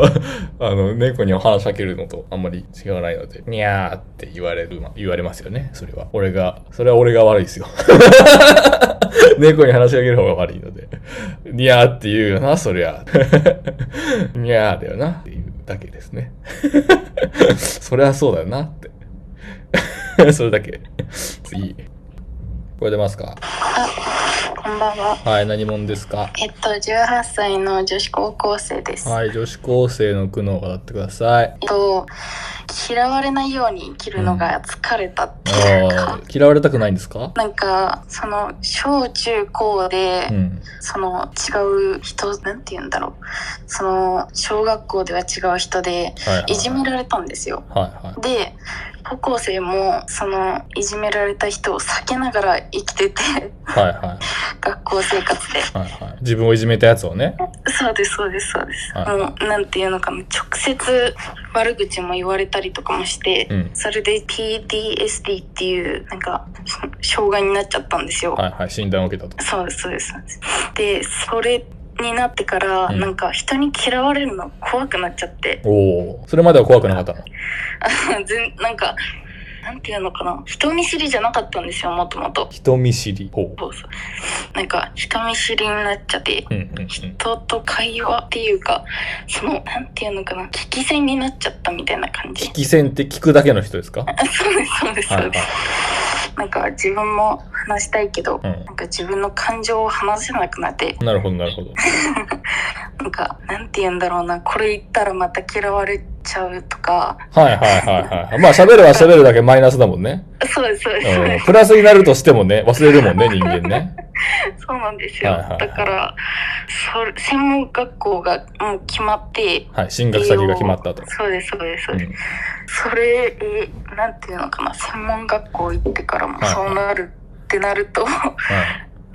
あの、猫には話しかけるのとあんまり違わないので、にゃーって言われる、言われますよね。それは。俺が、それは俺が悪いですよ。猫に話しかける方が悪いので。にゃーって言うよな、そりゃ。にゃーだよな、っていうだけですね。それはそうだよなって。それだけ。次。これ出ますか？こんばんは。はい、何者ですか？えっと、18歳の女子高校生です。はい、女子高生の苦悩を語ってください。えっと、嫌われないように生きるのが疲れたっていうか、あー嫌われたくないんですか？なんか、その、小中高で、うん。その違う人、なんて言うんだろう。その、小学校では違う人ではいはい、いじめられたんですよ。はいはい。で、高校生も、その、いじめられた人を避けながら生きてて、はいは学校生活で。い。はいはい。自分をいじめたやつをね。そうですそうですそうです、はいもうなんていうのかな直接悪口も言われたりとかもして、うんそれで PTSD っていうなんか障害になっちゃったんですよ、はいはい。診断を受けたと。そうですそうですでそれになってから、うん。なんか人に嫌われるの怖くなっちゃって。おお。それまでは怖くなかったの？全なんかなんていうのかな。人見知りじゃなかったんですよもともと。人見知り。ほう。そうそう。なんか人見知りになっちゃってうんうんうん。人と会話っていうかそのなんていうのかな。聞き戦になっちゃったみたいな感じ。聞き戦って聞くだけの人ですか？あそうですそうですそうです、なんか自分も話したいけど、うんなんか自分の感情を話せなくなってなるほどなるほど。な んかなんて言うんだろうなこれ言ったらまた嫌われちゃうとかはいはいはいはい。まあ喋るは喋るだけマイナスだもんね。そうですそうです、そううん。プラスになるとしてもね、忘れるもんね、人間ね。そうなんですよ、はいはいはいだからそれ専門学校がもう決まってはい。進学先が決まったと。そうですそうですそうです、うんそれえなんていうのかな専門学校行ってからもはいはいそうなるってなると、はい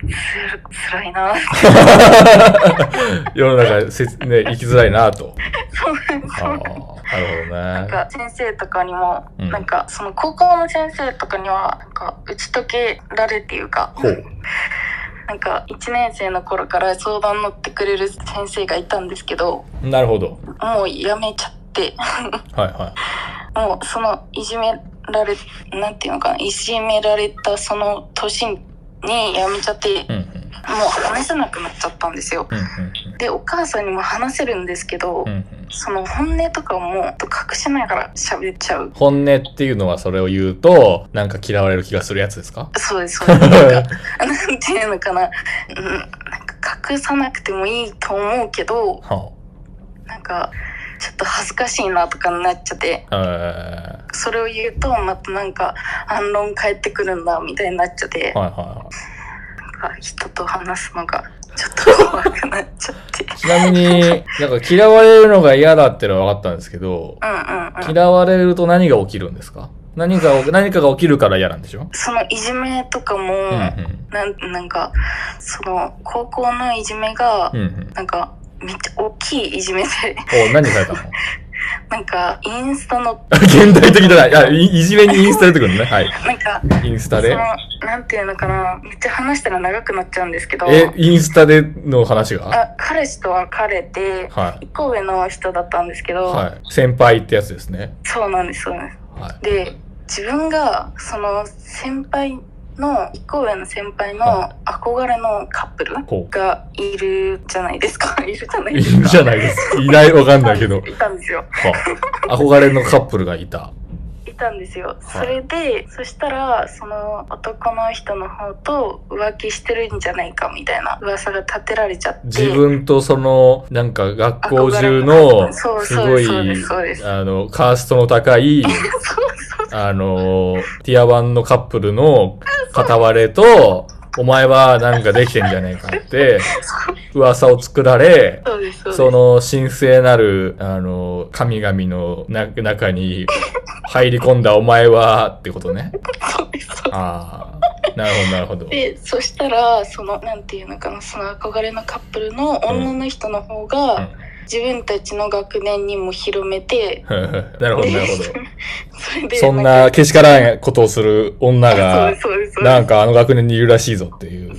つ辛いな 世の中せ、ね、生きづらいなと。そうなるほどね。なんか先生とかにも、うんなんかその高校の先生とかにはなんか打ち解けられっていうかほう。なんか1年生の頃から相談乗ってくれる先生がいたんですけどなるほど。もうやめちゃってはいは もうそのいじめられなんていうのかないじめられたその年にやめちゃって、い。うんうん。話せなくなっちゃったんですよ。うんでお母さんにも話せるんですけど、うんうんその本音とかも隠しながら喋っちゃう。本音っていうのはそれを言うと、なんか嫌われる気がするやつですか？そうです、そうです。なんか、なんていうのかな。うん、なんか隠さなくてもいいと思うけど、はなんか、ちょっと恥ずかしいなとかになっちゃって、それを言うと、またなんか、反論返ってくるんだ、みたいになっちゃってー、、はいはいはなんか人と話すのが、ちょっと怖くなっちゃって。い。ちなみに、なんか嫌われるのが嫌だってのは分かったんですけど、うんうんうん。嫌われると何が起きるんですか？何が、何かが起きるから嫌なんでしょ？そのいじめとかも、うんうん。なんなんかその高校のいじめが、うんうん。なんかめっちゃ大きいいじめでお、何されたの？なんかインスタの。現代的だな。いや、いいじめにインスタ出てくるのね。はい。なんかインスタで？そのなんていうのかな。めっちゃ話したら長くなっちゃうんですけど。え、インスタでの話が？あ彼氏と別れて、はい。一個上の人だったんですけど、はい。先輩ってやつですね。そうなんですそうなんです、はい。で自分がその先輩の一個上の先輩の憧れのカップルが いるじゃないですか。いるじゃないいですか。るじゃないです。いない、わかんないけど。いたんですよ。は憧れのカップルがいた。いたんですよ。それで、そしたらその男の人の方と浮気してるんじゃないかみたいな噂が立てられちゃって。自分とその、なんか学校中の、す。ごいあの、カーストの高い、あの、ティアワンのカップルの片割れと、お前はなんかできてんじゃねえかって、噂を作られ、その神聖なる、あの、神々のな中に入り込んだお前は、ってことね。ああ、なるほど、なるほど。でそしたらそのなんていうのかなその憧れのカップルの女の人の方が、自分たちの学年にも広めて なるほど、なるほど。そんなけしからんことをする女がなんかあの学年にいるらしいぞっていう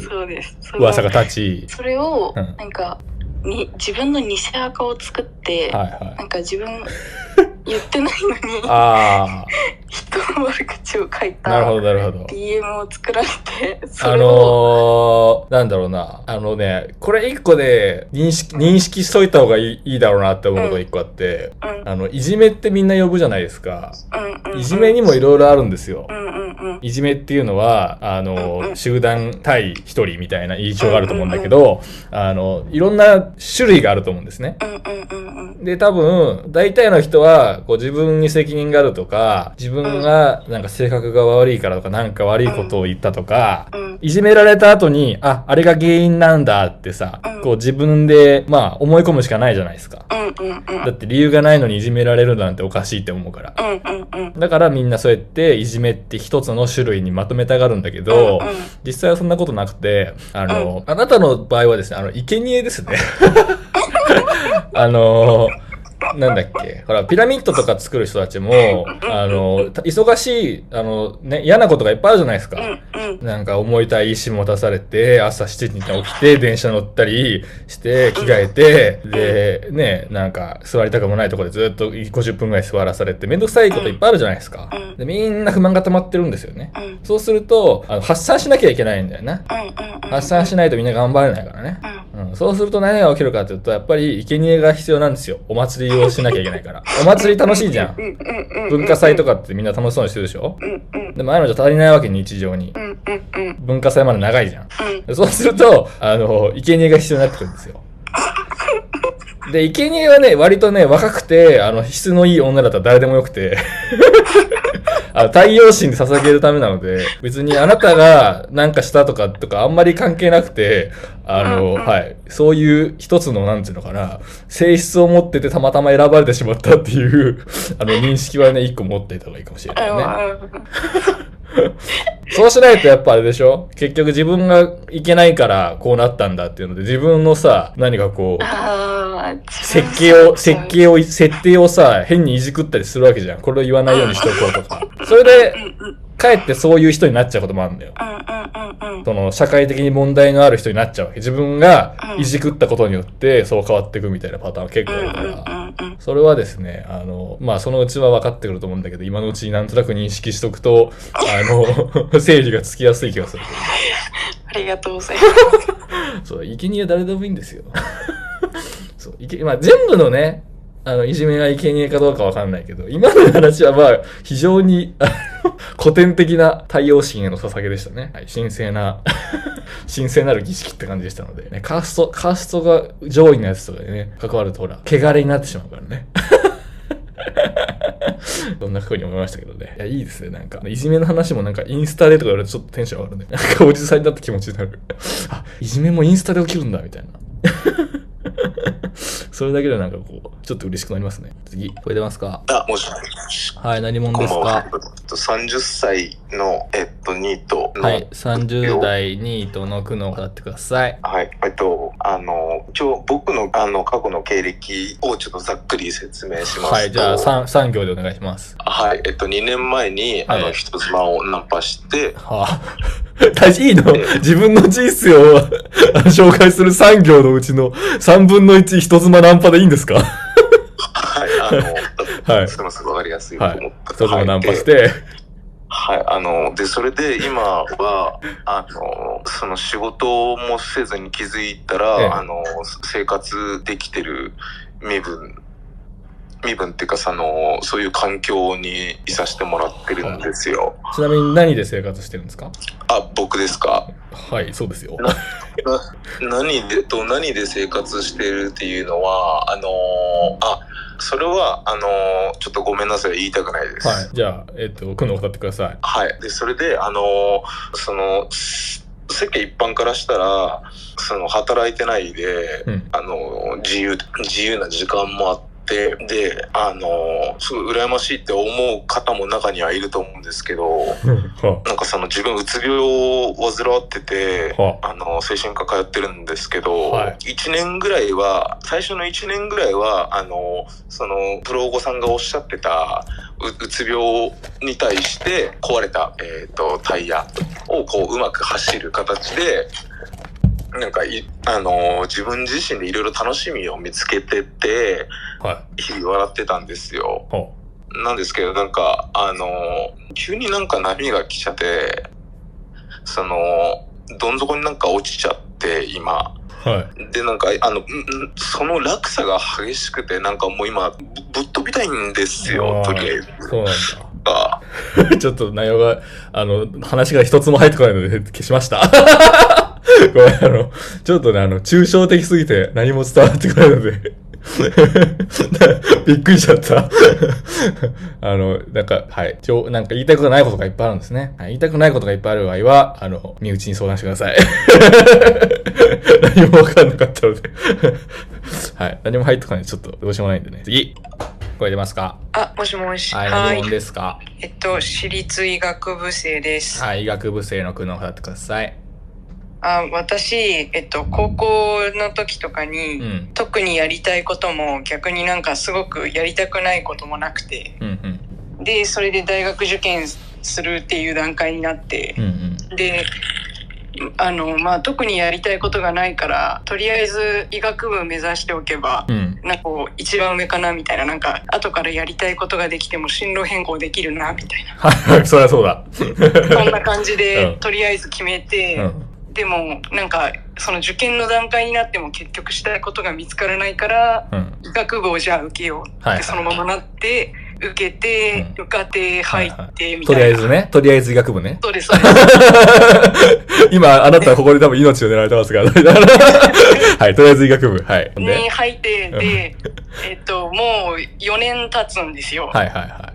噂が立ち、それを、うん。なんかに自分の偽アカを作って、はいはい。なんか自分 言ってないのにあ人の悪口を書いあ、なるほどたなるほど。DM を作られてそあれを、のー、なんだろうな。あのね、これ一個で認識、認識しといた方がいいいいだろうなって思うことが一個あって、あの、いじめってみんな呼ぶじゃないですか。うんうんいじめにもいろいろあるんですよ。うんうんうんいじめっていうのは、あの、集団対一人みたいな印象があると思うんだけど、あの、いろんな種類があると思うんですね。で、多分、大体の人は、こう自分に責任があるとか、自分がなんか性格が悪いからとか、なんか悪いことを言ったとか、いじめられた後に、あ、あれが原因なんだってさ、こう自分で、まあ、思い込むしかないじゃないですか。だって理由がないのにいじめられるなんておかしいって思うから。だからみんなそうやっていじめって一つの種類にまとめたがるんだけど、実際はそんなことなくて、あの、あなたの場合はですね、あの、生贄ですね。あの、なんだっけ、ほら、ピラミッドとか作る人たちも、あの、た忙しい、あの、ね、嫌なことがいっぱいあるじゃないですか。なんか重いたい石持たされて、朝7時に起きて、電車乗ったりして、着替えて、で、ね、なんか座りたくもないところでずっと50分ぐらい座らされて、めんどくさいこといっぱいあるじゃないですか。で、みんな不満が溜まってるんですよね。そうすると、あの発散しなきゃいけないんだよな。発散しないとみんな頑張れないからね。うん、そうすると何が起きるかというと、やっぱり生贄が必要なんですよ。お祭りをしなきゃいけないから。お祭り楽しいじゃん。文化祭とかってみんな楽しそうにしてるでしょ？でもああいうのじゃ足りないわけ、日常に。文化祭まで長いじゃん。でそうすると、あの、生贄が必要になってくるんですよ。で、生贄はね、割とね、若くて、あの、質のいい女だったら誰でもよくて、あの、太陽神に捧げるためなので、別にあなたが何かしたとか、とかあんまり関係なくて、あの、はい、そういう一つの、なんていうのかな、性質を持っててたまたま選ばれてしまったっていう、あの、認識はね、一個持っていた方がいいかもしれないね。そうしないとやっぱあれでしょ？結局自分がいけないからこうなったんだっていうので自分のさ、何かこう、あ設計を、設計を、設定をさ、変にいじくったりするわけじゃん。これを言わないようにしとこうとか。それで、かえってそういう人になっちゃうこともあるんだよ。その、社会的に問題のある人になっちゃうわけ。自分がいじくったことによって、そう変わっていくみたいなパターン結構あるから。それはですね、あの、まあ、そのうちは分かってくると思うんだけど、今のうちになんとなく認識しとくと、あの、整理がつきやすい気がする。ありがとうございますそう、生贄は誰でもいいんですよ。そう、いけ、まあ全部のね、あの、いじめが生贄かどうかわかんないけど、今の話はまあ、非常に、古典的な太陽神への捧げでしたね。はい、神聖な、神聖なる儀式って感じでしたので、ね、カースト、カーストが上位のやつとかでね、関わるとほら、汚れになってしまうからね。そんな風に思いましたけどね。いや、いいですね。なんか、いじめの話もなんかインスタでとか言われるとちょっとテンション上がるね。なんかおじさんになった気持ちになる。あ、いじめもインスタで起きるんだ、みたいな。それだけでなんかこう、ちょっと嬉しくなりますね。次、これ出ますか？あ、もしもし。はい、何者ですか？えっと30歳の、えっと、ニートの。はい、30代ニートの苦悩を語ってください。はい。えっと、あの、一応僕のあの過去の経歴をちょっとざっくり説明しますと。はい、じゃあ 3, 3行でお願いします。はい。えっと、2年前に、あの、人妻をナンパして、はあ、大事いいの？自分の人生を紹介する3行のうちの3分の1人妻ナンパでいいんですか？はい。あの、はいすみません、わかりやすいとはい思った。人妻ナンパしはいて、はい、あの、で、それで今は、あの、その仕事もせずに気づいたら、ええあの、生活できてる身分、身分っていうか、その、そういう環境にいさせてもらってるんですよ。ちなみに何で生活してるんですか？あ、僕ですか？はい、そうですよ。な何で、と何で生活してるっていうのは、あの、あ、それは、あの、ちょっとごめんなさい、言いたくないです。はい、じゃあ、えっと、苦悩を語ってください。はい。で、それで、あの、その、す世間一般からしたら、その、働いてないで、うんあの、自由、自由な時間もあって、で、あの、すごい羨ましいって思う方も中にはいると思うんですけど、はなんかその自分うつ病を患ってて、はあ。の、精神科通ってるんですけど、はい。1年ぐらいは、最初の1年ぐらいは、あの、その、プロゴさんがおっしゃってた、ううつ病に対して壊れた、えっ、と、タイヤをこう、うまく走る形で、なんかい、あの、自分自身でいろいろ楽しみを見つけてって、は日々笑ってたんですよ。はなんですけど、なんか、あの、急になんか波が来ちゃって、その、どん底になんか落ちちゃって、今。はい。で、なんか、あの、その落差が激しくて、なんかもう今、ぶぶっ飛びたいんですよ、とりあえず。そうなんあだ。ちょっと内容が、あの、話が一つも入ってこないので消しました。ごめん、あの、ちょっとね、あの、抽象的すぎて何も伝わってこないので。びっくりしちゃった。あの、なんか、はい。ちょ、なんか言いたくないことがいっぱいあるんですね。はい、言いたくないことがいっぱいある場合は、あの、身内に相談してください。何もわかんなかったので。はい。何も入ってこないちょっとどうしようもないんでね。次。声出ますか？あ、もしもし。はい、はい何問ですか？えっと、私立医学部生です。はい、医学部生の苦悩を語ってください。あ私、えっと、高校の時とかに、うん。特にやりたいことも逆になんかすごくやりたくないこともなくて、うんうん。で、それで大学受験するっていう段階になって、うんうん。で、あの、まあ、特にやりたいことがないから、とりあえず医学部目指しておけば、うん。なんかこう、一番上かなみたいな、なんか、後からやりたいことができても進路変更できるな、みたいな。はい、そりゃそうだ。そんな感じで、うんとりあえず決めて、うん。でもなんかその受験の段階になっても結局したいことが見つからないから、うん。医学部をじゃあ受けようって、はいはいそのままなって受けて、受かって入ってみとたいな。りあえずね、とりあえず医学部ね。そうですそうです。今、あなたはここで多分命を狙われてますが。はい、とりあえず医学部。はい。で、に入ってで、えっともう4年経つんですよ。はいはいは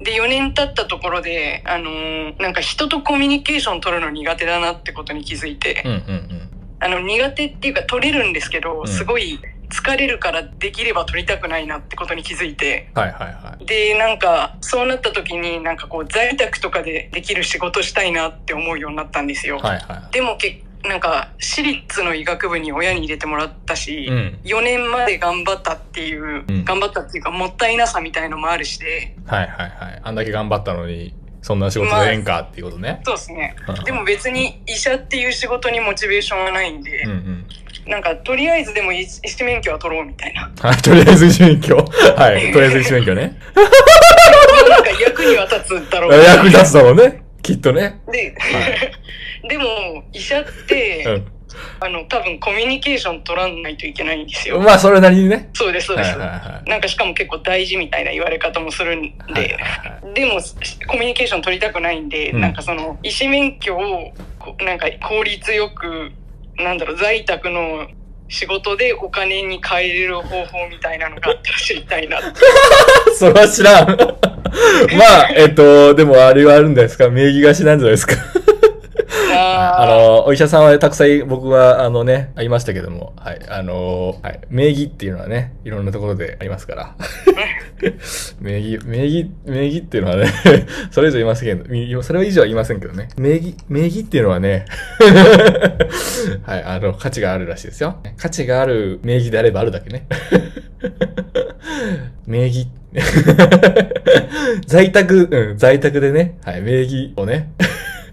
で4年経ったところであのーなんか人とコミュニケーション取るの苦手だなってことに気づいて。い。うんうんうん。あの苦手っていうか取れるんですけど、うんすごい疲れるからできれば取りたくないなってことに気づいてはいはいはい。でなんかそうなった時になんかこう在宅とかでできる仕事したいなって思うようになったんですよ。はいはでもけなんか私立の医学部に親に入れてもらったし、うん4年まで頑張ったっていう、うん頑張ったっていうかもったいなさみたいのもあるしでい。はいはいはい。あんだけ頑張ったのに、そんな仕事でええんかっていうことね。そうですねうんでも別に医者っていう仕事にモチベーションはないんで、うんうん。なんかとりあえずでも医医師免許は取ろうみたいな。はい、とりあえず医師免許。はい、とりあえず医師免許ね。なんか役には立つだろう 役に立つだろうね。きっとね。で、でも医者って、うん。あの、多分コミュニケーション取らないといけないんですよ。まあ、それなりにね。そうです、そうです。はいはいはなんかしかも結構大事みたいな言われ方もするんで、でもコミュニケーション取りたくないんで、うんなんかその医師免許をこなんか効率よく、なんだろう、在宅の仕事でお金に変えれる方法みたいなのがあったら知りたいなって。それは知らん。まあ、えっと、でもあれはあるんですか名義貸しなんじゃないですか。あの、お医者さんはたくさん僕は、あのね、ありましたけども、はい、あの、はい、名義っていうのはね、いろんなところでありますから。名義、名義、名義っていうのはね、それ以上言いませんけど、みそれ以上は言いませんけどね。名義、名義っていうのはね、はい、あの、価値があるらしいですよ。価値がある名義であればあるだけね。名義。在宅、うん、在宅でね、はい、名義をね、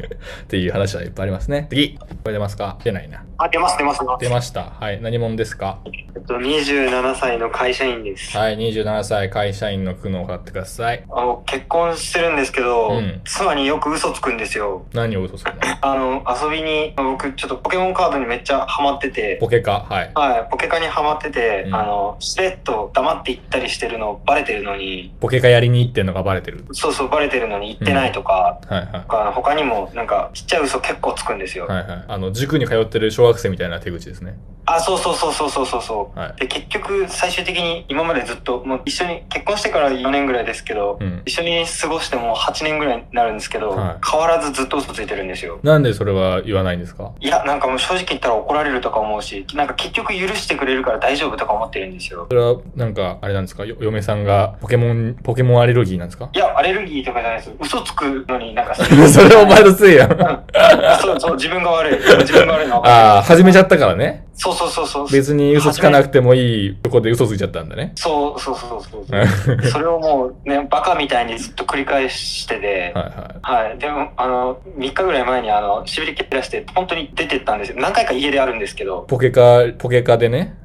っていう話はいっぱいありますね。次、これ出ますか？出ないな。あ、出ます、出ます。出ました。はい、何者ですか？えっと、27歳の会社員です。はい、27歳会社員の苦悩を買ってください。あの、結婚してるんですけど、うん妻によく嘘つくんですよ。何を嘘つくの？あの、遊びに、僕ちょっとポケモンカードにめっちゃハマってて、ポケカ、はい。はい、ポケカにハマってて、あの、しれっと黙って行ったりしてるのバレてるのに、ポケカやりに行ってんのがバレてる？そうそうバレてるのに行ってないとか、はいはい。あの他にもなんかちっちゃい嘘結構つくんですよ。はいはい。あの、塾に通ってる小学生みたいな手口ですね。あ、そうそうそうそうそうそうそう、はいで、結局最終的に今までずっと、もう一緒に結婚してから4年ぐらいですけど、うん一緒に過ごしてもう8年ぐらいになるんですけど、はい変わらずずっと嘘ついてるんですよ。なんでそれは言わないんですか？いや、なんかもう正直言ったら怒られるとか思うし、なんか結局許してくれるから大丈夫とか思ってるんですよ。それは、なんか、あれなんですか？よ嫁さんがポケモン、ポケモンアレルギーなんですか？いや、アレルギーとかじゃないです。嘘つくのになんか それお前のせいやん。そうそう、自分が悪い。自分が悪いのはああ、始めちゃったからね。そうそうそうそう。別に嘘つかなくてもいいとこで嘘ついちゃったんだね。そうそうそうそうそ れをもうね、バカみたいにずっと繰り返してて、はいはい。でも、あの、3日ぐらい前に、あの、しびれ切らして、本当に出てったんですよ。何回か家であるんですけど、ポケカ、ポケカでね。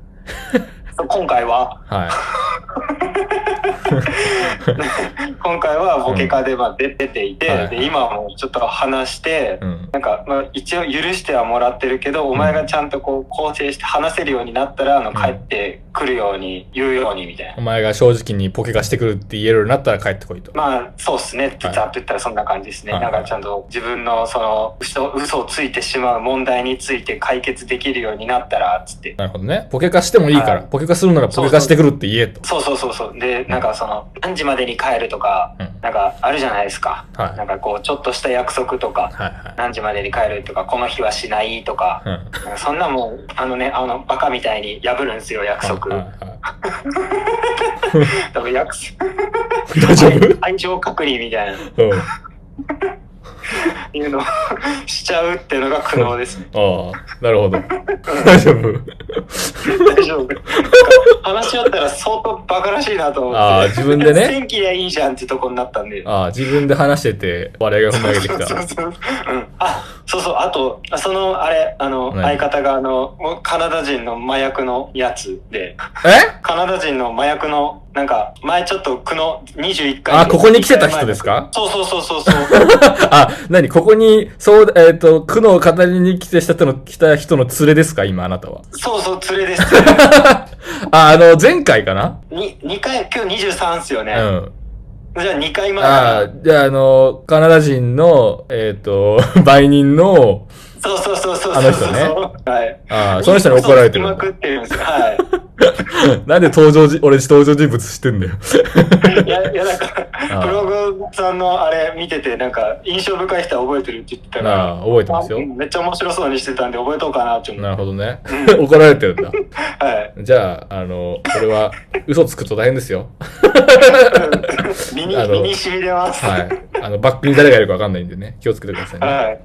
今回は、はい。今回はボケカで、まあ、出出ていて、はいはいで、今はもうちょっと話して、なんか、まあ、一応許してはもらってるけど、お前がちゃんとこう、構成して話せるようになったら、あの、帰ってくるように、言うように、みたいな。お前が正直にポケカしてくるって言えるようになったら帰ってこいと。まあ、そうっすね。ってざっと言ったらそんな感じですね。はいなんかちゃんと自分のその嘘、嘘をついてしまう問題について解決できるようになったら、つって。なるほどね。ポケカしてもいいから。ポケカするならポケカしてくるって言えと。そうそうそうそう。で、なんかその、何時までに帰るとか、なんかあるじゃないですか。はいなんかこう、ちょっとした約束とか、何時までに帰るとか、この日はしないとか、なんかそんなもん、あのね、あの、バカみたいに破るんですよ、約束。多分約束。大丈夫？愛情確認みたいな。うん。いうのを しちゃうっていうのが苦悩ですね。ああ、なるほど。大丈夫大丈夫。話し合ったら相当バカらしいなと思って。あー自分でね天気でいいじゃんってとこになったんで。ああ、自分で話してて、笑いが踏み上げてきた。そうそううんあ、そうそう、あと、その、あれ、あの、何？相方が、あの、カナダ人の麻薬のやつで、え？カナダ人の麻薬の、なんか、前ちょっと、苦悩、21回。あ、ここに来てた人ですか？そうそうそうそうそう。あ、なにここに、そう、えっ、と、苦悩を語りに来てした人の、来た人の連れですか？今、あなたは。そうそう、連れです。あ、あの、前回かな？に、2回、今日23っすよね。うん。じゃあ2回前ああ、じゃあ、あの、カナダ人の、えっ、と、売人の、そうそうそうそうそう。あの人ねはい。ああ、その人に怒られてる嘘つきまくってるんですよ。はい。なんで登場じ、俺登場人物知ってんだよ。いや、いや、なんか、ブログさんのあれ見てて、なんか、印象深い人は覚えてるって言ってたから、ああ、覚えてますよ。めっちゃ面白そうにしてたんで、覚えとうかなって思って。なるほどね。怒られてるんだ。はい。じゃあ、あの、これは、嘘つくと大変ですよ。身に、身に染み出ます。はい。あの、バックに誰がいるかわかんないんでね、気をつけてくださいね。はい。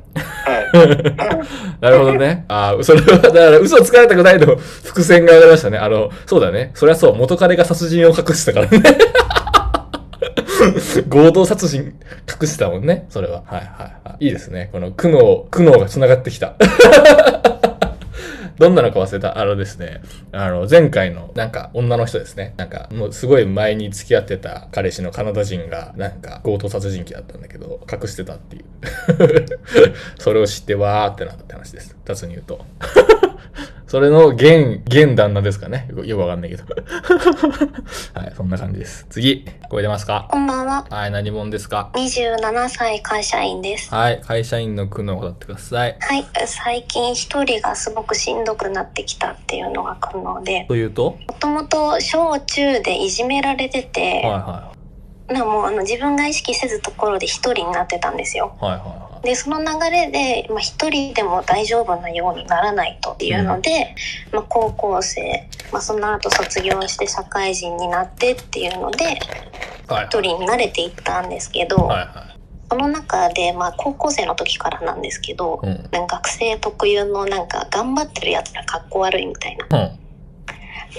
なるほどね。ああ、それは、だから嘘つかれたくないの伏線が上がりましたね。あの、そうだね。そりゃそう、元彼が殺人を隠してたからね。強盗殺人隠してたもんね。それは。はいはいはい。いいですね。この苦悩、苦悩が繋がってきた。どんなのか忘れた。あのですね、あの、前回の、なんか、女の人ですね。なんか、もうすごい前に付き合ってた彼氏のカナダ人が、なんか、強盗殺人鬼だったんだけど、隠してたっていう。それを知ってわーってなったって話です。雑に言うと。それの現、現旦那ですかね。よくわかんないけど。はい、そんな感じです。次、声出ますか？こんばんは。はい、何者ですか？27歳会社員です。はい、会社員の苦悩を語ってください。はい、最近一人がすごくしんどくなってきたっていうのが苦悩で、というと？もともと小中でいじめられてて、はいはなもうあの自分が意識せずところで一人になってたんですよ。い。はいはでその流れで、まあ、一人でも大丈夫なようにならないとっていうので、まあ、高校生、まあ、その後卒業して社会人になってっていうのでい。はい。一人に慣れていったんですけど、はいはその中で、まあ、高校生の時からなんですけど、うん学生特有のなんか頑張ってるやつらかっこ悪いみたいな、うん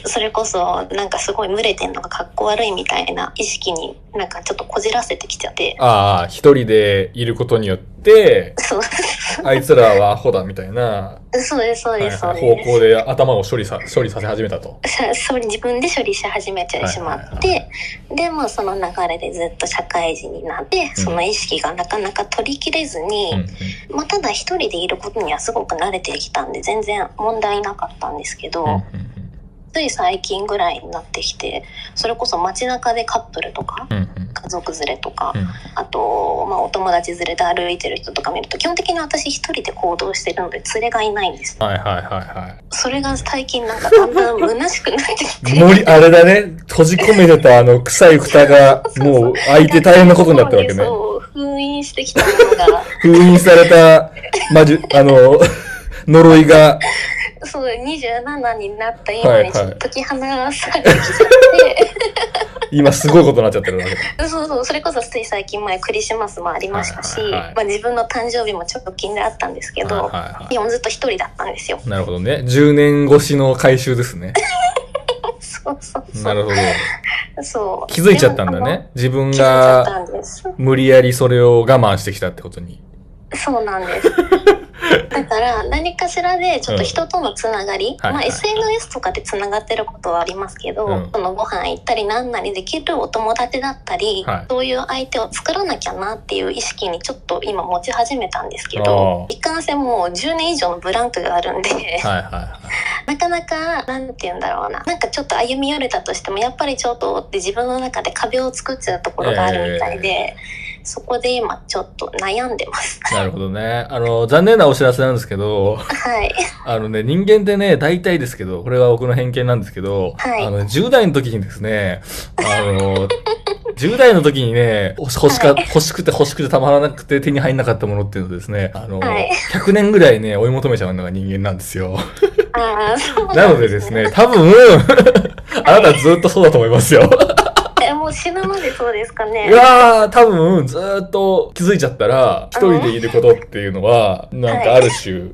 それこそなんかすごい群れてんのがかっこ悪いみたいな意識になんかちょっとこじらせてきちゃって。い。ああ、一人でいることによって、そう。あいつらはアホだみたいな、そうですそうはいです。方向で頭を処理さ、処理させ始めたと。さそう自分で処理し始めてしまって、でまあその流れでずっと社会人になってその意識がなかなか取りきれずに、まあ、ただ一人でいることにはすごく慣れてきたんで全然問題なかったんですけど、つい最近ぐらいになってきてそれこそ街中でカップルとか、家族連れとか、あと、まあ、お友達連れで歩いてる人とか見ると基本的に私一人で行動してるので連れがいないんですはいはいはいはそれが最近なんかだんだん虚しくなってきい。て。森、あれだね、閉じ込めてたあの臭い蓋が、もう開いて大変なことになったわけね。そう封印してきたものが。封印された、まじゅ、あの、呪いが、そう27になった今はいはいにちょっと解き放されてきちゃって、今すごいことになっちゃってるわけだ。そうそうそれこそつい最近前クリスマスもありましたし、まあ、自分の誕生日も直近であったんですけど、はいはいはいずっと一人だったんですよ。なるほどね。10年越しの回収ですね。そうそうそうなるほど。そう気づいちゃったんだね。自分が無理やりそれを我慢してきたってことに。そうなんです。だから何かしらでちょっと人とのつながり、まあ、はいはい。SNS とかでつながってることはありますけど、うん。そのご飯行ったり何なりできるお友達だったり、はい。そういう相手を作らなきゃなっていう意識にちょっと今持ち始めたんですけあーどいかんせんもう10年以上のブランクがあるんで、はいは なかなかなんて言うんだろうな。なんかちょっと歩み寄れたとしてもやっぱりちょっとって自分の中で壁を作っちゃうところがあるみたいで、そこで今ちょっと悩んでます。い。なるほどね。あの、残念なお知らせなんですけど、はい。あのね、人間ってね、大体ですけど、これは僕の偏見なんですけど、はいあの、10代の時にですね、あの、10代の時にね、欲し欲しか、欲しくて欲しくてたまらなくて手に入んなかったものっていうのをですね、あの、はい100年ぐらいね、追い求めちゃうのが人間なんですよ。ああ、そうなのでですね、多分、あなたずっとそうだと思いますよ。え、もう死ぬまでそうですかね。いやー、多分、ずーっと気づいちゃったら、一人でいることっていうのは、なんかある種、うん。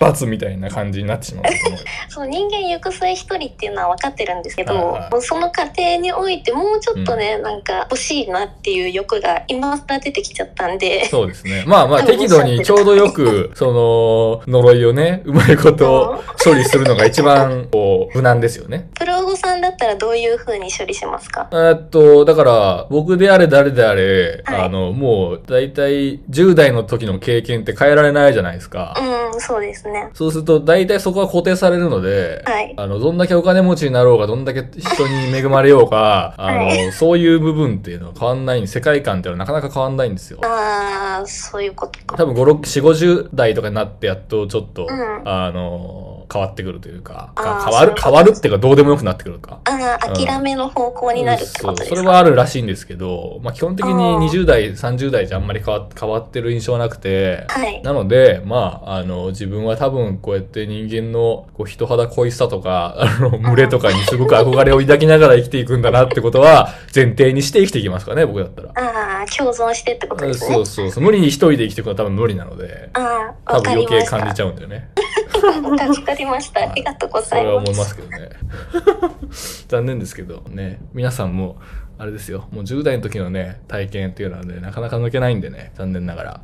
罰みたいな感じになってしまうと思う。そう、人間行く末一人っていうのは分かってるんですけど、その過程においてもうちょっとね、なんか欲しいなっていう欲が今更出てきちゃったんで。そうですね。まあまあ、適度にちょうどよく、その、呪いをね、うまいこと処理するのが一番、こう、無難ですよね。プロゴさんだったらどういう風に処理しますか？えーっと、だから、僕であれ誰であれ、あの、もう、だいたい10代の時の経験って変えられないじゃないですか。うん、そうですね。そうすると、大体そこは固定されるので、はいあの、どんだけお金持ちになろうが、どんだけ人に恵まれようが、あの、はいそういう部分っていうのは変わんない世界観っていうのはなかなか変わんないんですよ。ああ、そういうことか。多分5、6、4、50代とかになってやっとちょっと、うんあの、変わってくるというか、変わる、変わるっていうかどうでもよくなってくるか。ああ、うん諦めの方向になるってそう、ことですか？それはあるらしいんですけど、まあ基本的にあー20代、30代じゃあんまり変わ変わってる印象はなくて、はいなので、まあ、あの、自分は多分こうやって人間のこう人肌恋しさとか、あの、群れとかにすごく憧れを抱きながら生きていくんだなってことは前提にして生きていきますかね、僕だったら。ああ、共存してってことですね。そうそうそう。無理に一人で生きていくのは多分無理なので、ああ、多分。余計感じちゃうんだよね。助かりました。ありがとうごそざいます。れは思いますけどね。残念ですけどね、皆さんも、あれですよ、もう10代の時のね、体験っていうのはね、なかなか抜けないんでね、残念ながら。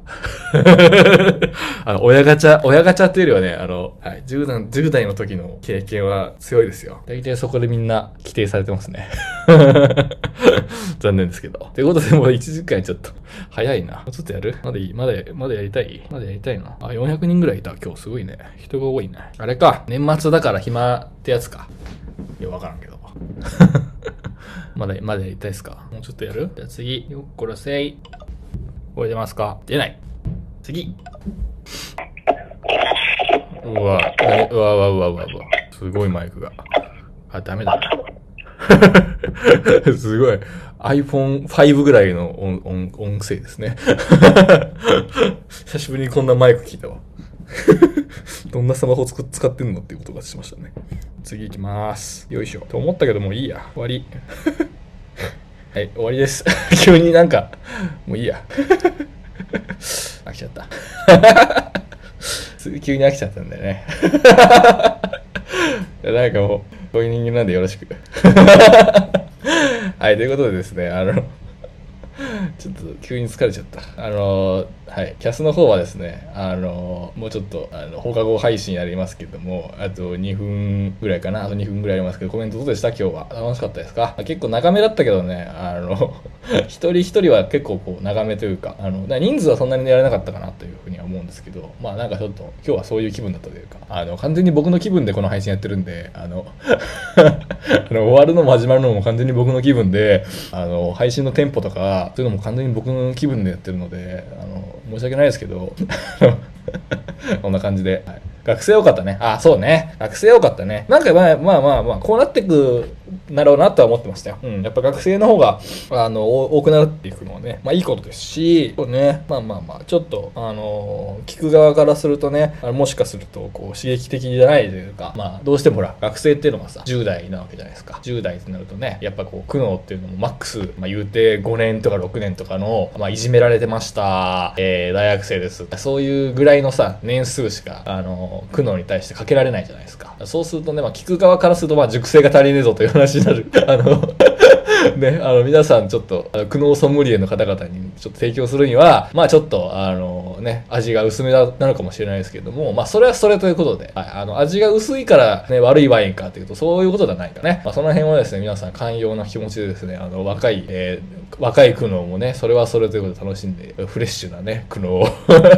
あの、親ガチャ、親ガチャっていうよりはね、あの、はい、10代、10代の時の経験は強いですよ。大体そこでみんな規定されてますね。残念ですけど。ということで、もう1時間ちょっと、早いな。ちょっとやる？まだいい？まだ、まだやりたい？まだやりたいな。あ、400人ぐらいいた。今日すごいね。人が多いね。あれか。年末だから暇ってやつか。いや、わからんけど。まだ、まだやりたいですか？もうちょっとやる？じゃあ次。よっこらせい。声出ますか？出ない。次。うわ、うわうわうわうわうわ。すごいマイクが。あ、ダメだ。すごい。iPhone5 ぐらいの音音音声ですね。久しぶりにこんなマイク聞いたわ。どんなスマホ使ってんのっていうことがしましたね。次行きます。よいしょ。と思ったけどもういいや。終わり。はい、終わりです。急になんか、もういいや。飽きちゃった。急に飽きちゃったんだよね。なんかもう、こういう人間なんでよろしく。はい、ということでですね、あの、ちょっと急に疲れちゃった。あの、はい、キャスの方はですね、あの、もうちょっと、あの、放課後配信やりますけども、あと2分ぐらいかな、あと2分ぐらいありますけど、コメントどうでした？今日は。楽しかったですか？結構長めだったけどね、あの、一人一人は結構こう、長めというか、あの、人数はそんなにやらなかったかなというふうには思うんですけど、まあなんかちょっと、今日はそういう気分だったというか、あの、完全に僕の気分でこの配信やってるんで、あの、あの終わるのも始まるのも完全に僕の気分で、あの、配信のテンポとか、そういうのも完全に僕の気分でやってるので、あの、申し訳ないですけど こんな感じで、はい、学生多かったね。あ、そうね。学生多かったね。なんかまあまあまあまあ、こうなってくなろうなとは思ってましたよ。うん。やっぱ学生の方が、あの、多くなるっていくのはね、まあいいことですし、ね、まあまあまあ、ちょっと、あの、聞く側からするとね、もしかすると、こう、刺激的じゃないというか、まあ、どうしてもほら、学生っていうのはさ、10代なわけじゃないですか。10代ってなるとね、やっぱこう、苦悩っていうのもマックス、まあ言うて5年とか6年とかの、まあいじめられてました、えー、大学生です。そういうぐらいのさ、年数しか、あの、苦悩に対してかけられないじゃないですか。そうするとね、まあ聞く側からすると、まあ熟成が足りねえぞという話になる。あの ね、あの、皆さんちょっと、苦悩ソムリエの方々にちょっと提供するには、まあちょっと、あのね、味が薄めなのかもしれないですけども、まあそれはそれということで、はい、あの、味が薄いからね、悪いワインかというと、そういうことではないかね。まあその辺はですね、皆さん寛容な気持ちでですね、あの、若い、えー、若い苦悩もね、それはそれということで楽しんで、フレッシュなね、苦悩を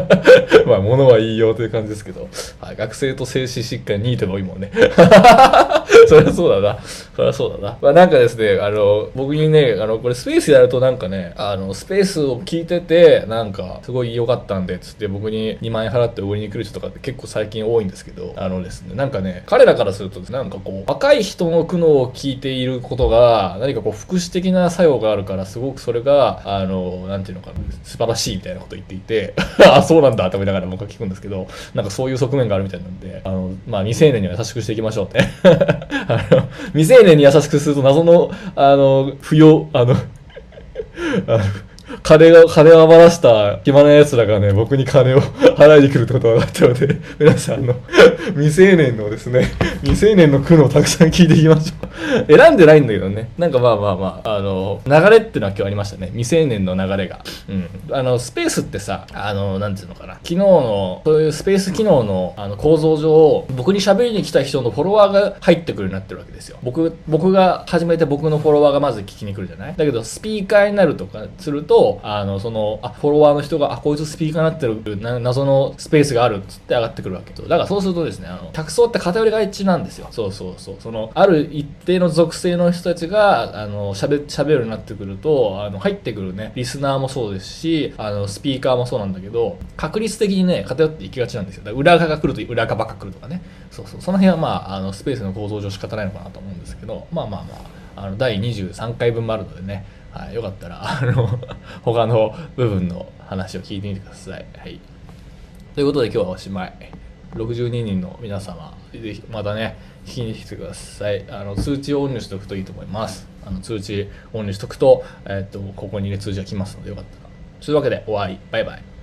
まあ、ものは言いよという感じですけど、はい、学生と精神疾患2.5もんね。そりゃそうだな。そりゃそうだな。まあなんかですね、あの、僕にね、あの、これスペースやるとなんかね、あの、スペースを聞いてて、なんか、すごい良かったんで、つって僕に2万円払って売りに来る人とかって結構最近多いんですけど、あのですね、なんかね、彼らからすると、なんかこう、若い人の苦悩を聞いていることが、何かこう、福祉的な作用があるから、すごくそれが、あの、なんていうのかな、素晴らしいみたいなこと言っていて、あ、そうなんだって思いながら僕は聞くんですけど、なんかそういう側面があるみたいなんで、あの、まあ、未成年には優しくしていきましょうって。あの、未成年に優しくすると謎の、あの、不要、あの、あの金が、金を余らした暇な奴らがね、僕に金を 払いに来るってことが分かったので、皆さん、あの、未成年のですね、未成年の苦悩をたくさん聞いていきましょう。選んでないんだけどね。なんかまあまあまあ、あの、流れってのは今日ありましたね。未成年の流れが。うん。あの、スペースってさ、あの、なんていうのかな。昨日の、そういうスペース機能のあの構造上、僕に喋りに来た人のフォロワーが入ってくるようになってるわけですよ。僕、僕が始めて僕のフォロワーがまず聞きに来るじゃない？だけど、スピーカーになるとかすると、あの、その、あ、フォロワーの人が、あ、こいつスピーカーになってる、な謎のスペースがあるっつって上がってくるわけ。だからそうするとですね、あの、客層って偏りが一致なんですよ。そうそうそう。その、ある一定の属性の人たちが、あの、喋、喋るようになってくると、あの、入ってくるね、リスナーもそうですし、あの、スピーカーもそうなんだけど、確率的にね、偏っていきがちなんですよ。だから裏側が来ると裏側ばっか来るとかね。そうそう。その辺はまあ、あの、スペースの構造上仕方ないのかなと思うんですけど、まあまあまあ、あの、第23回分もあるのでね、はい、よかったら、あの、他の部分の話を聞いてみてください。はい。ということで今日はおしまい。62人の皆様、ぜひまたね、聞きに来てください。あの、通知をオンにしておくといいと思います。あの、通知オンにしとくと、えっ、と、ここにね、通知が来ますのでよかったら。というわけで、終わり。バイバイ。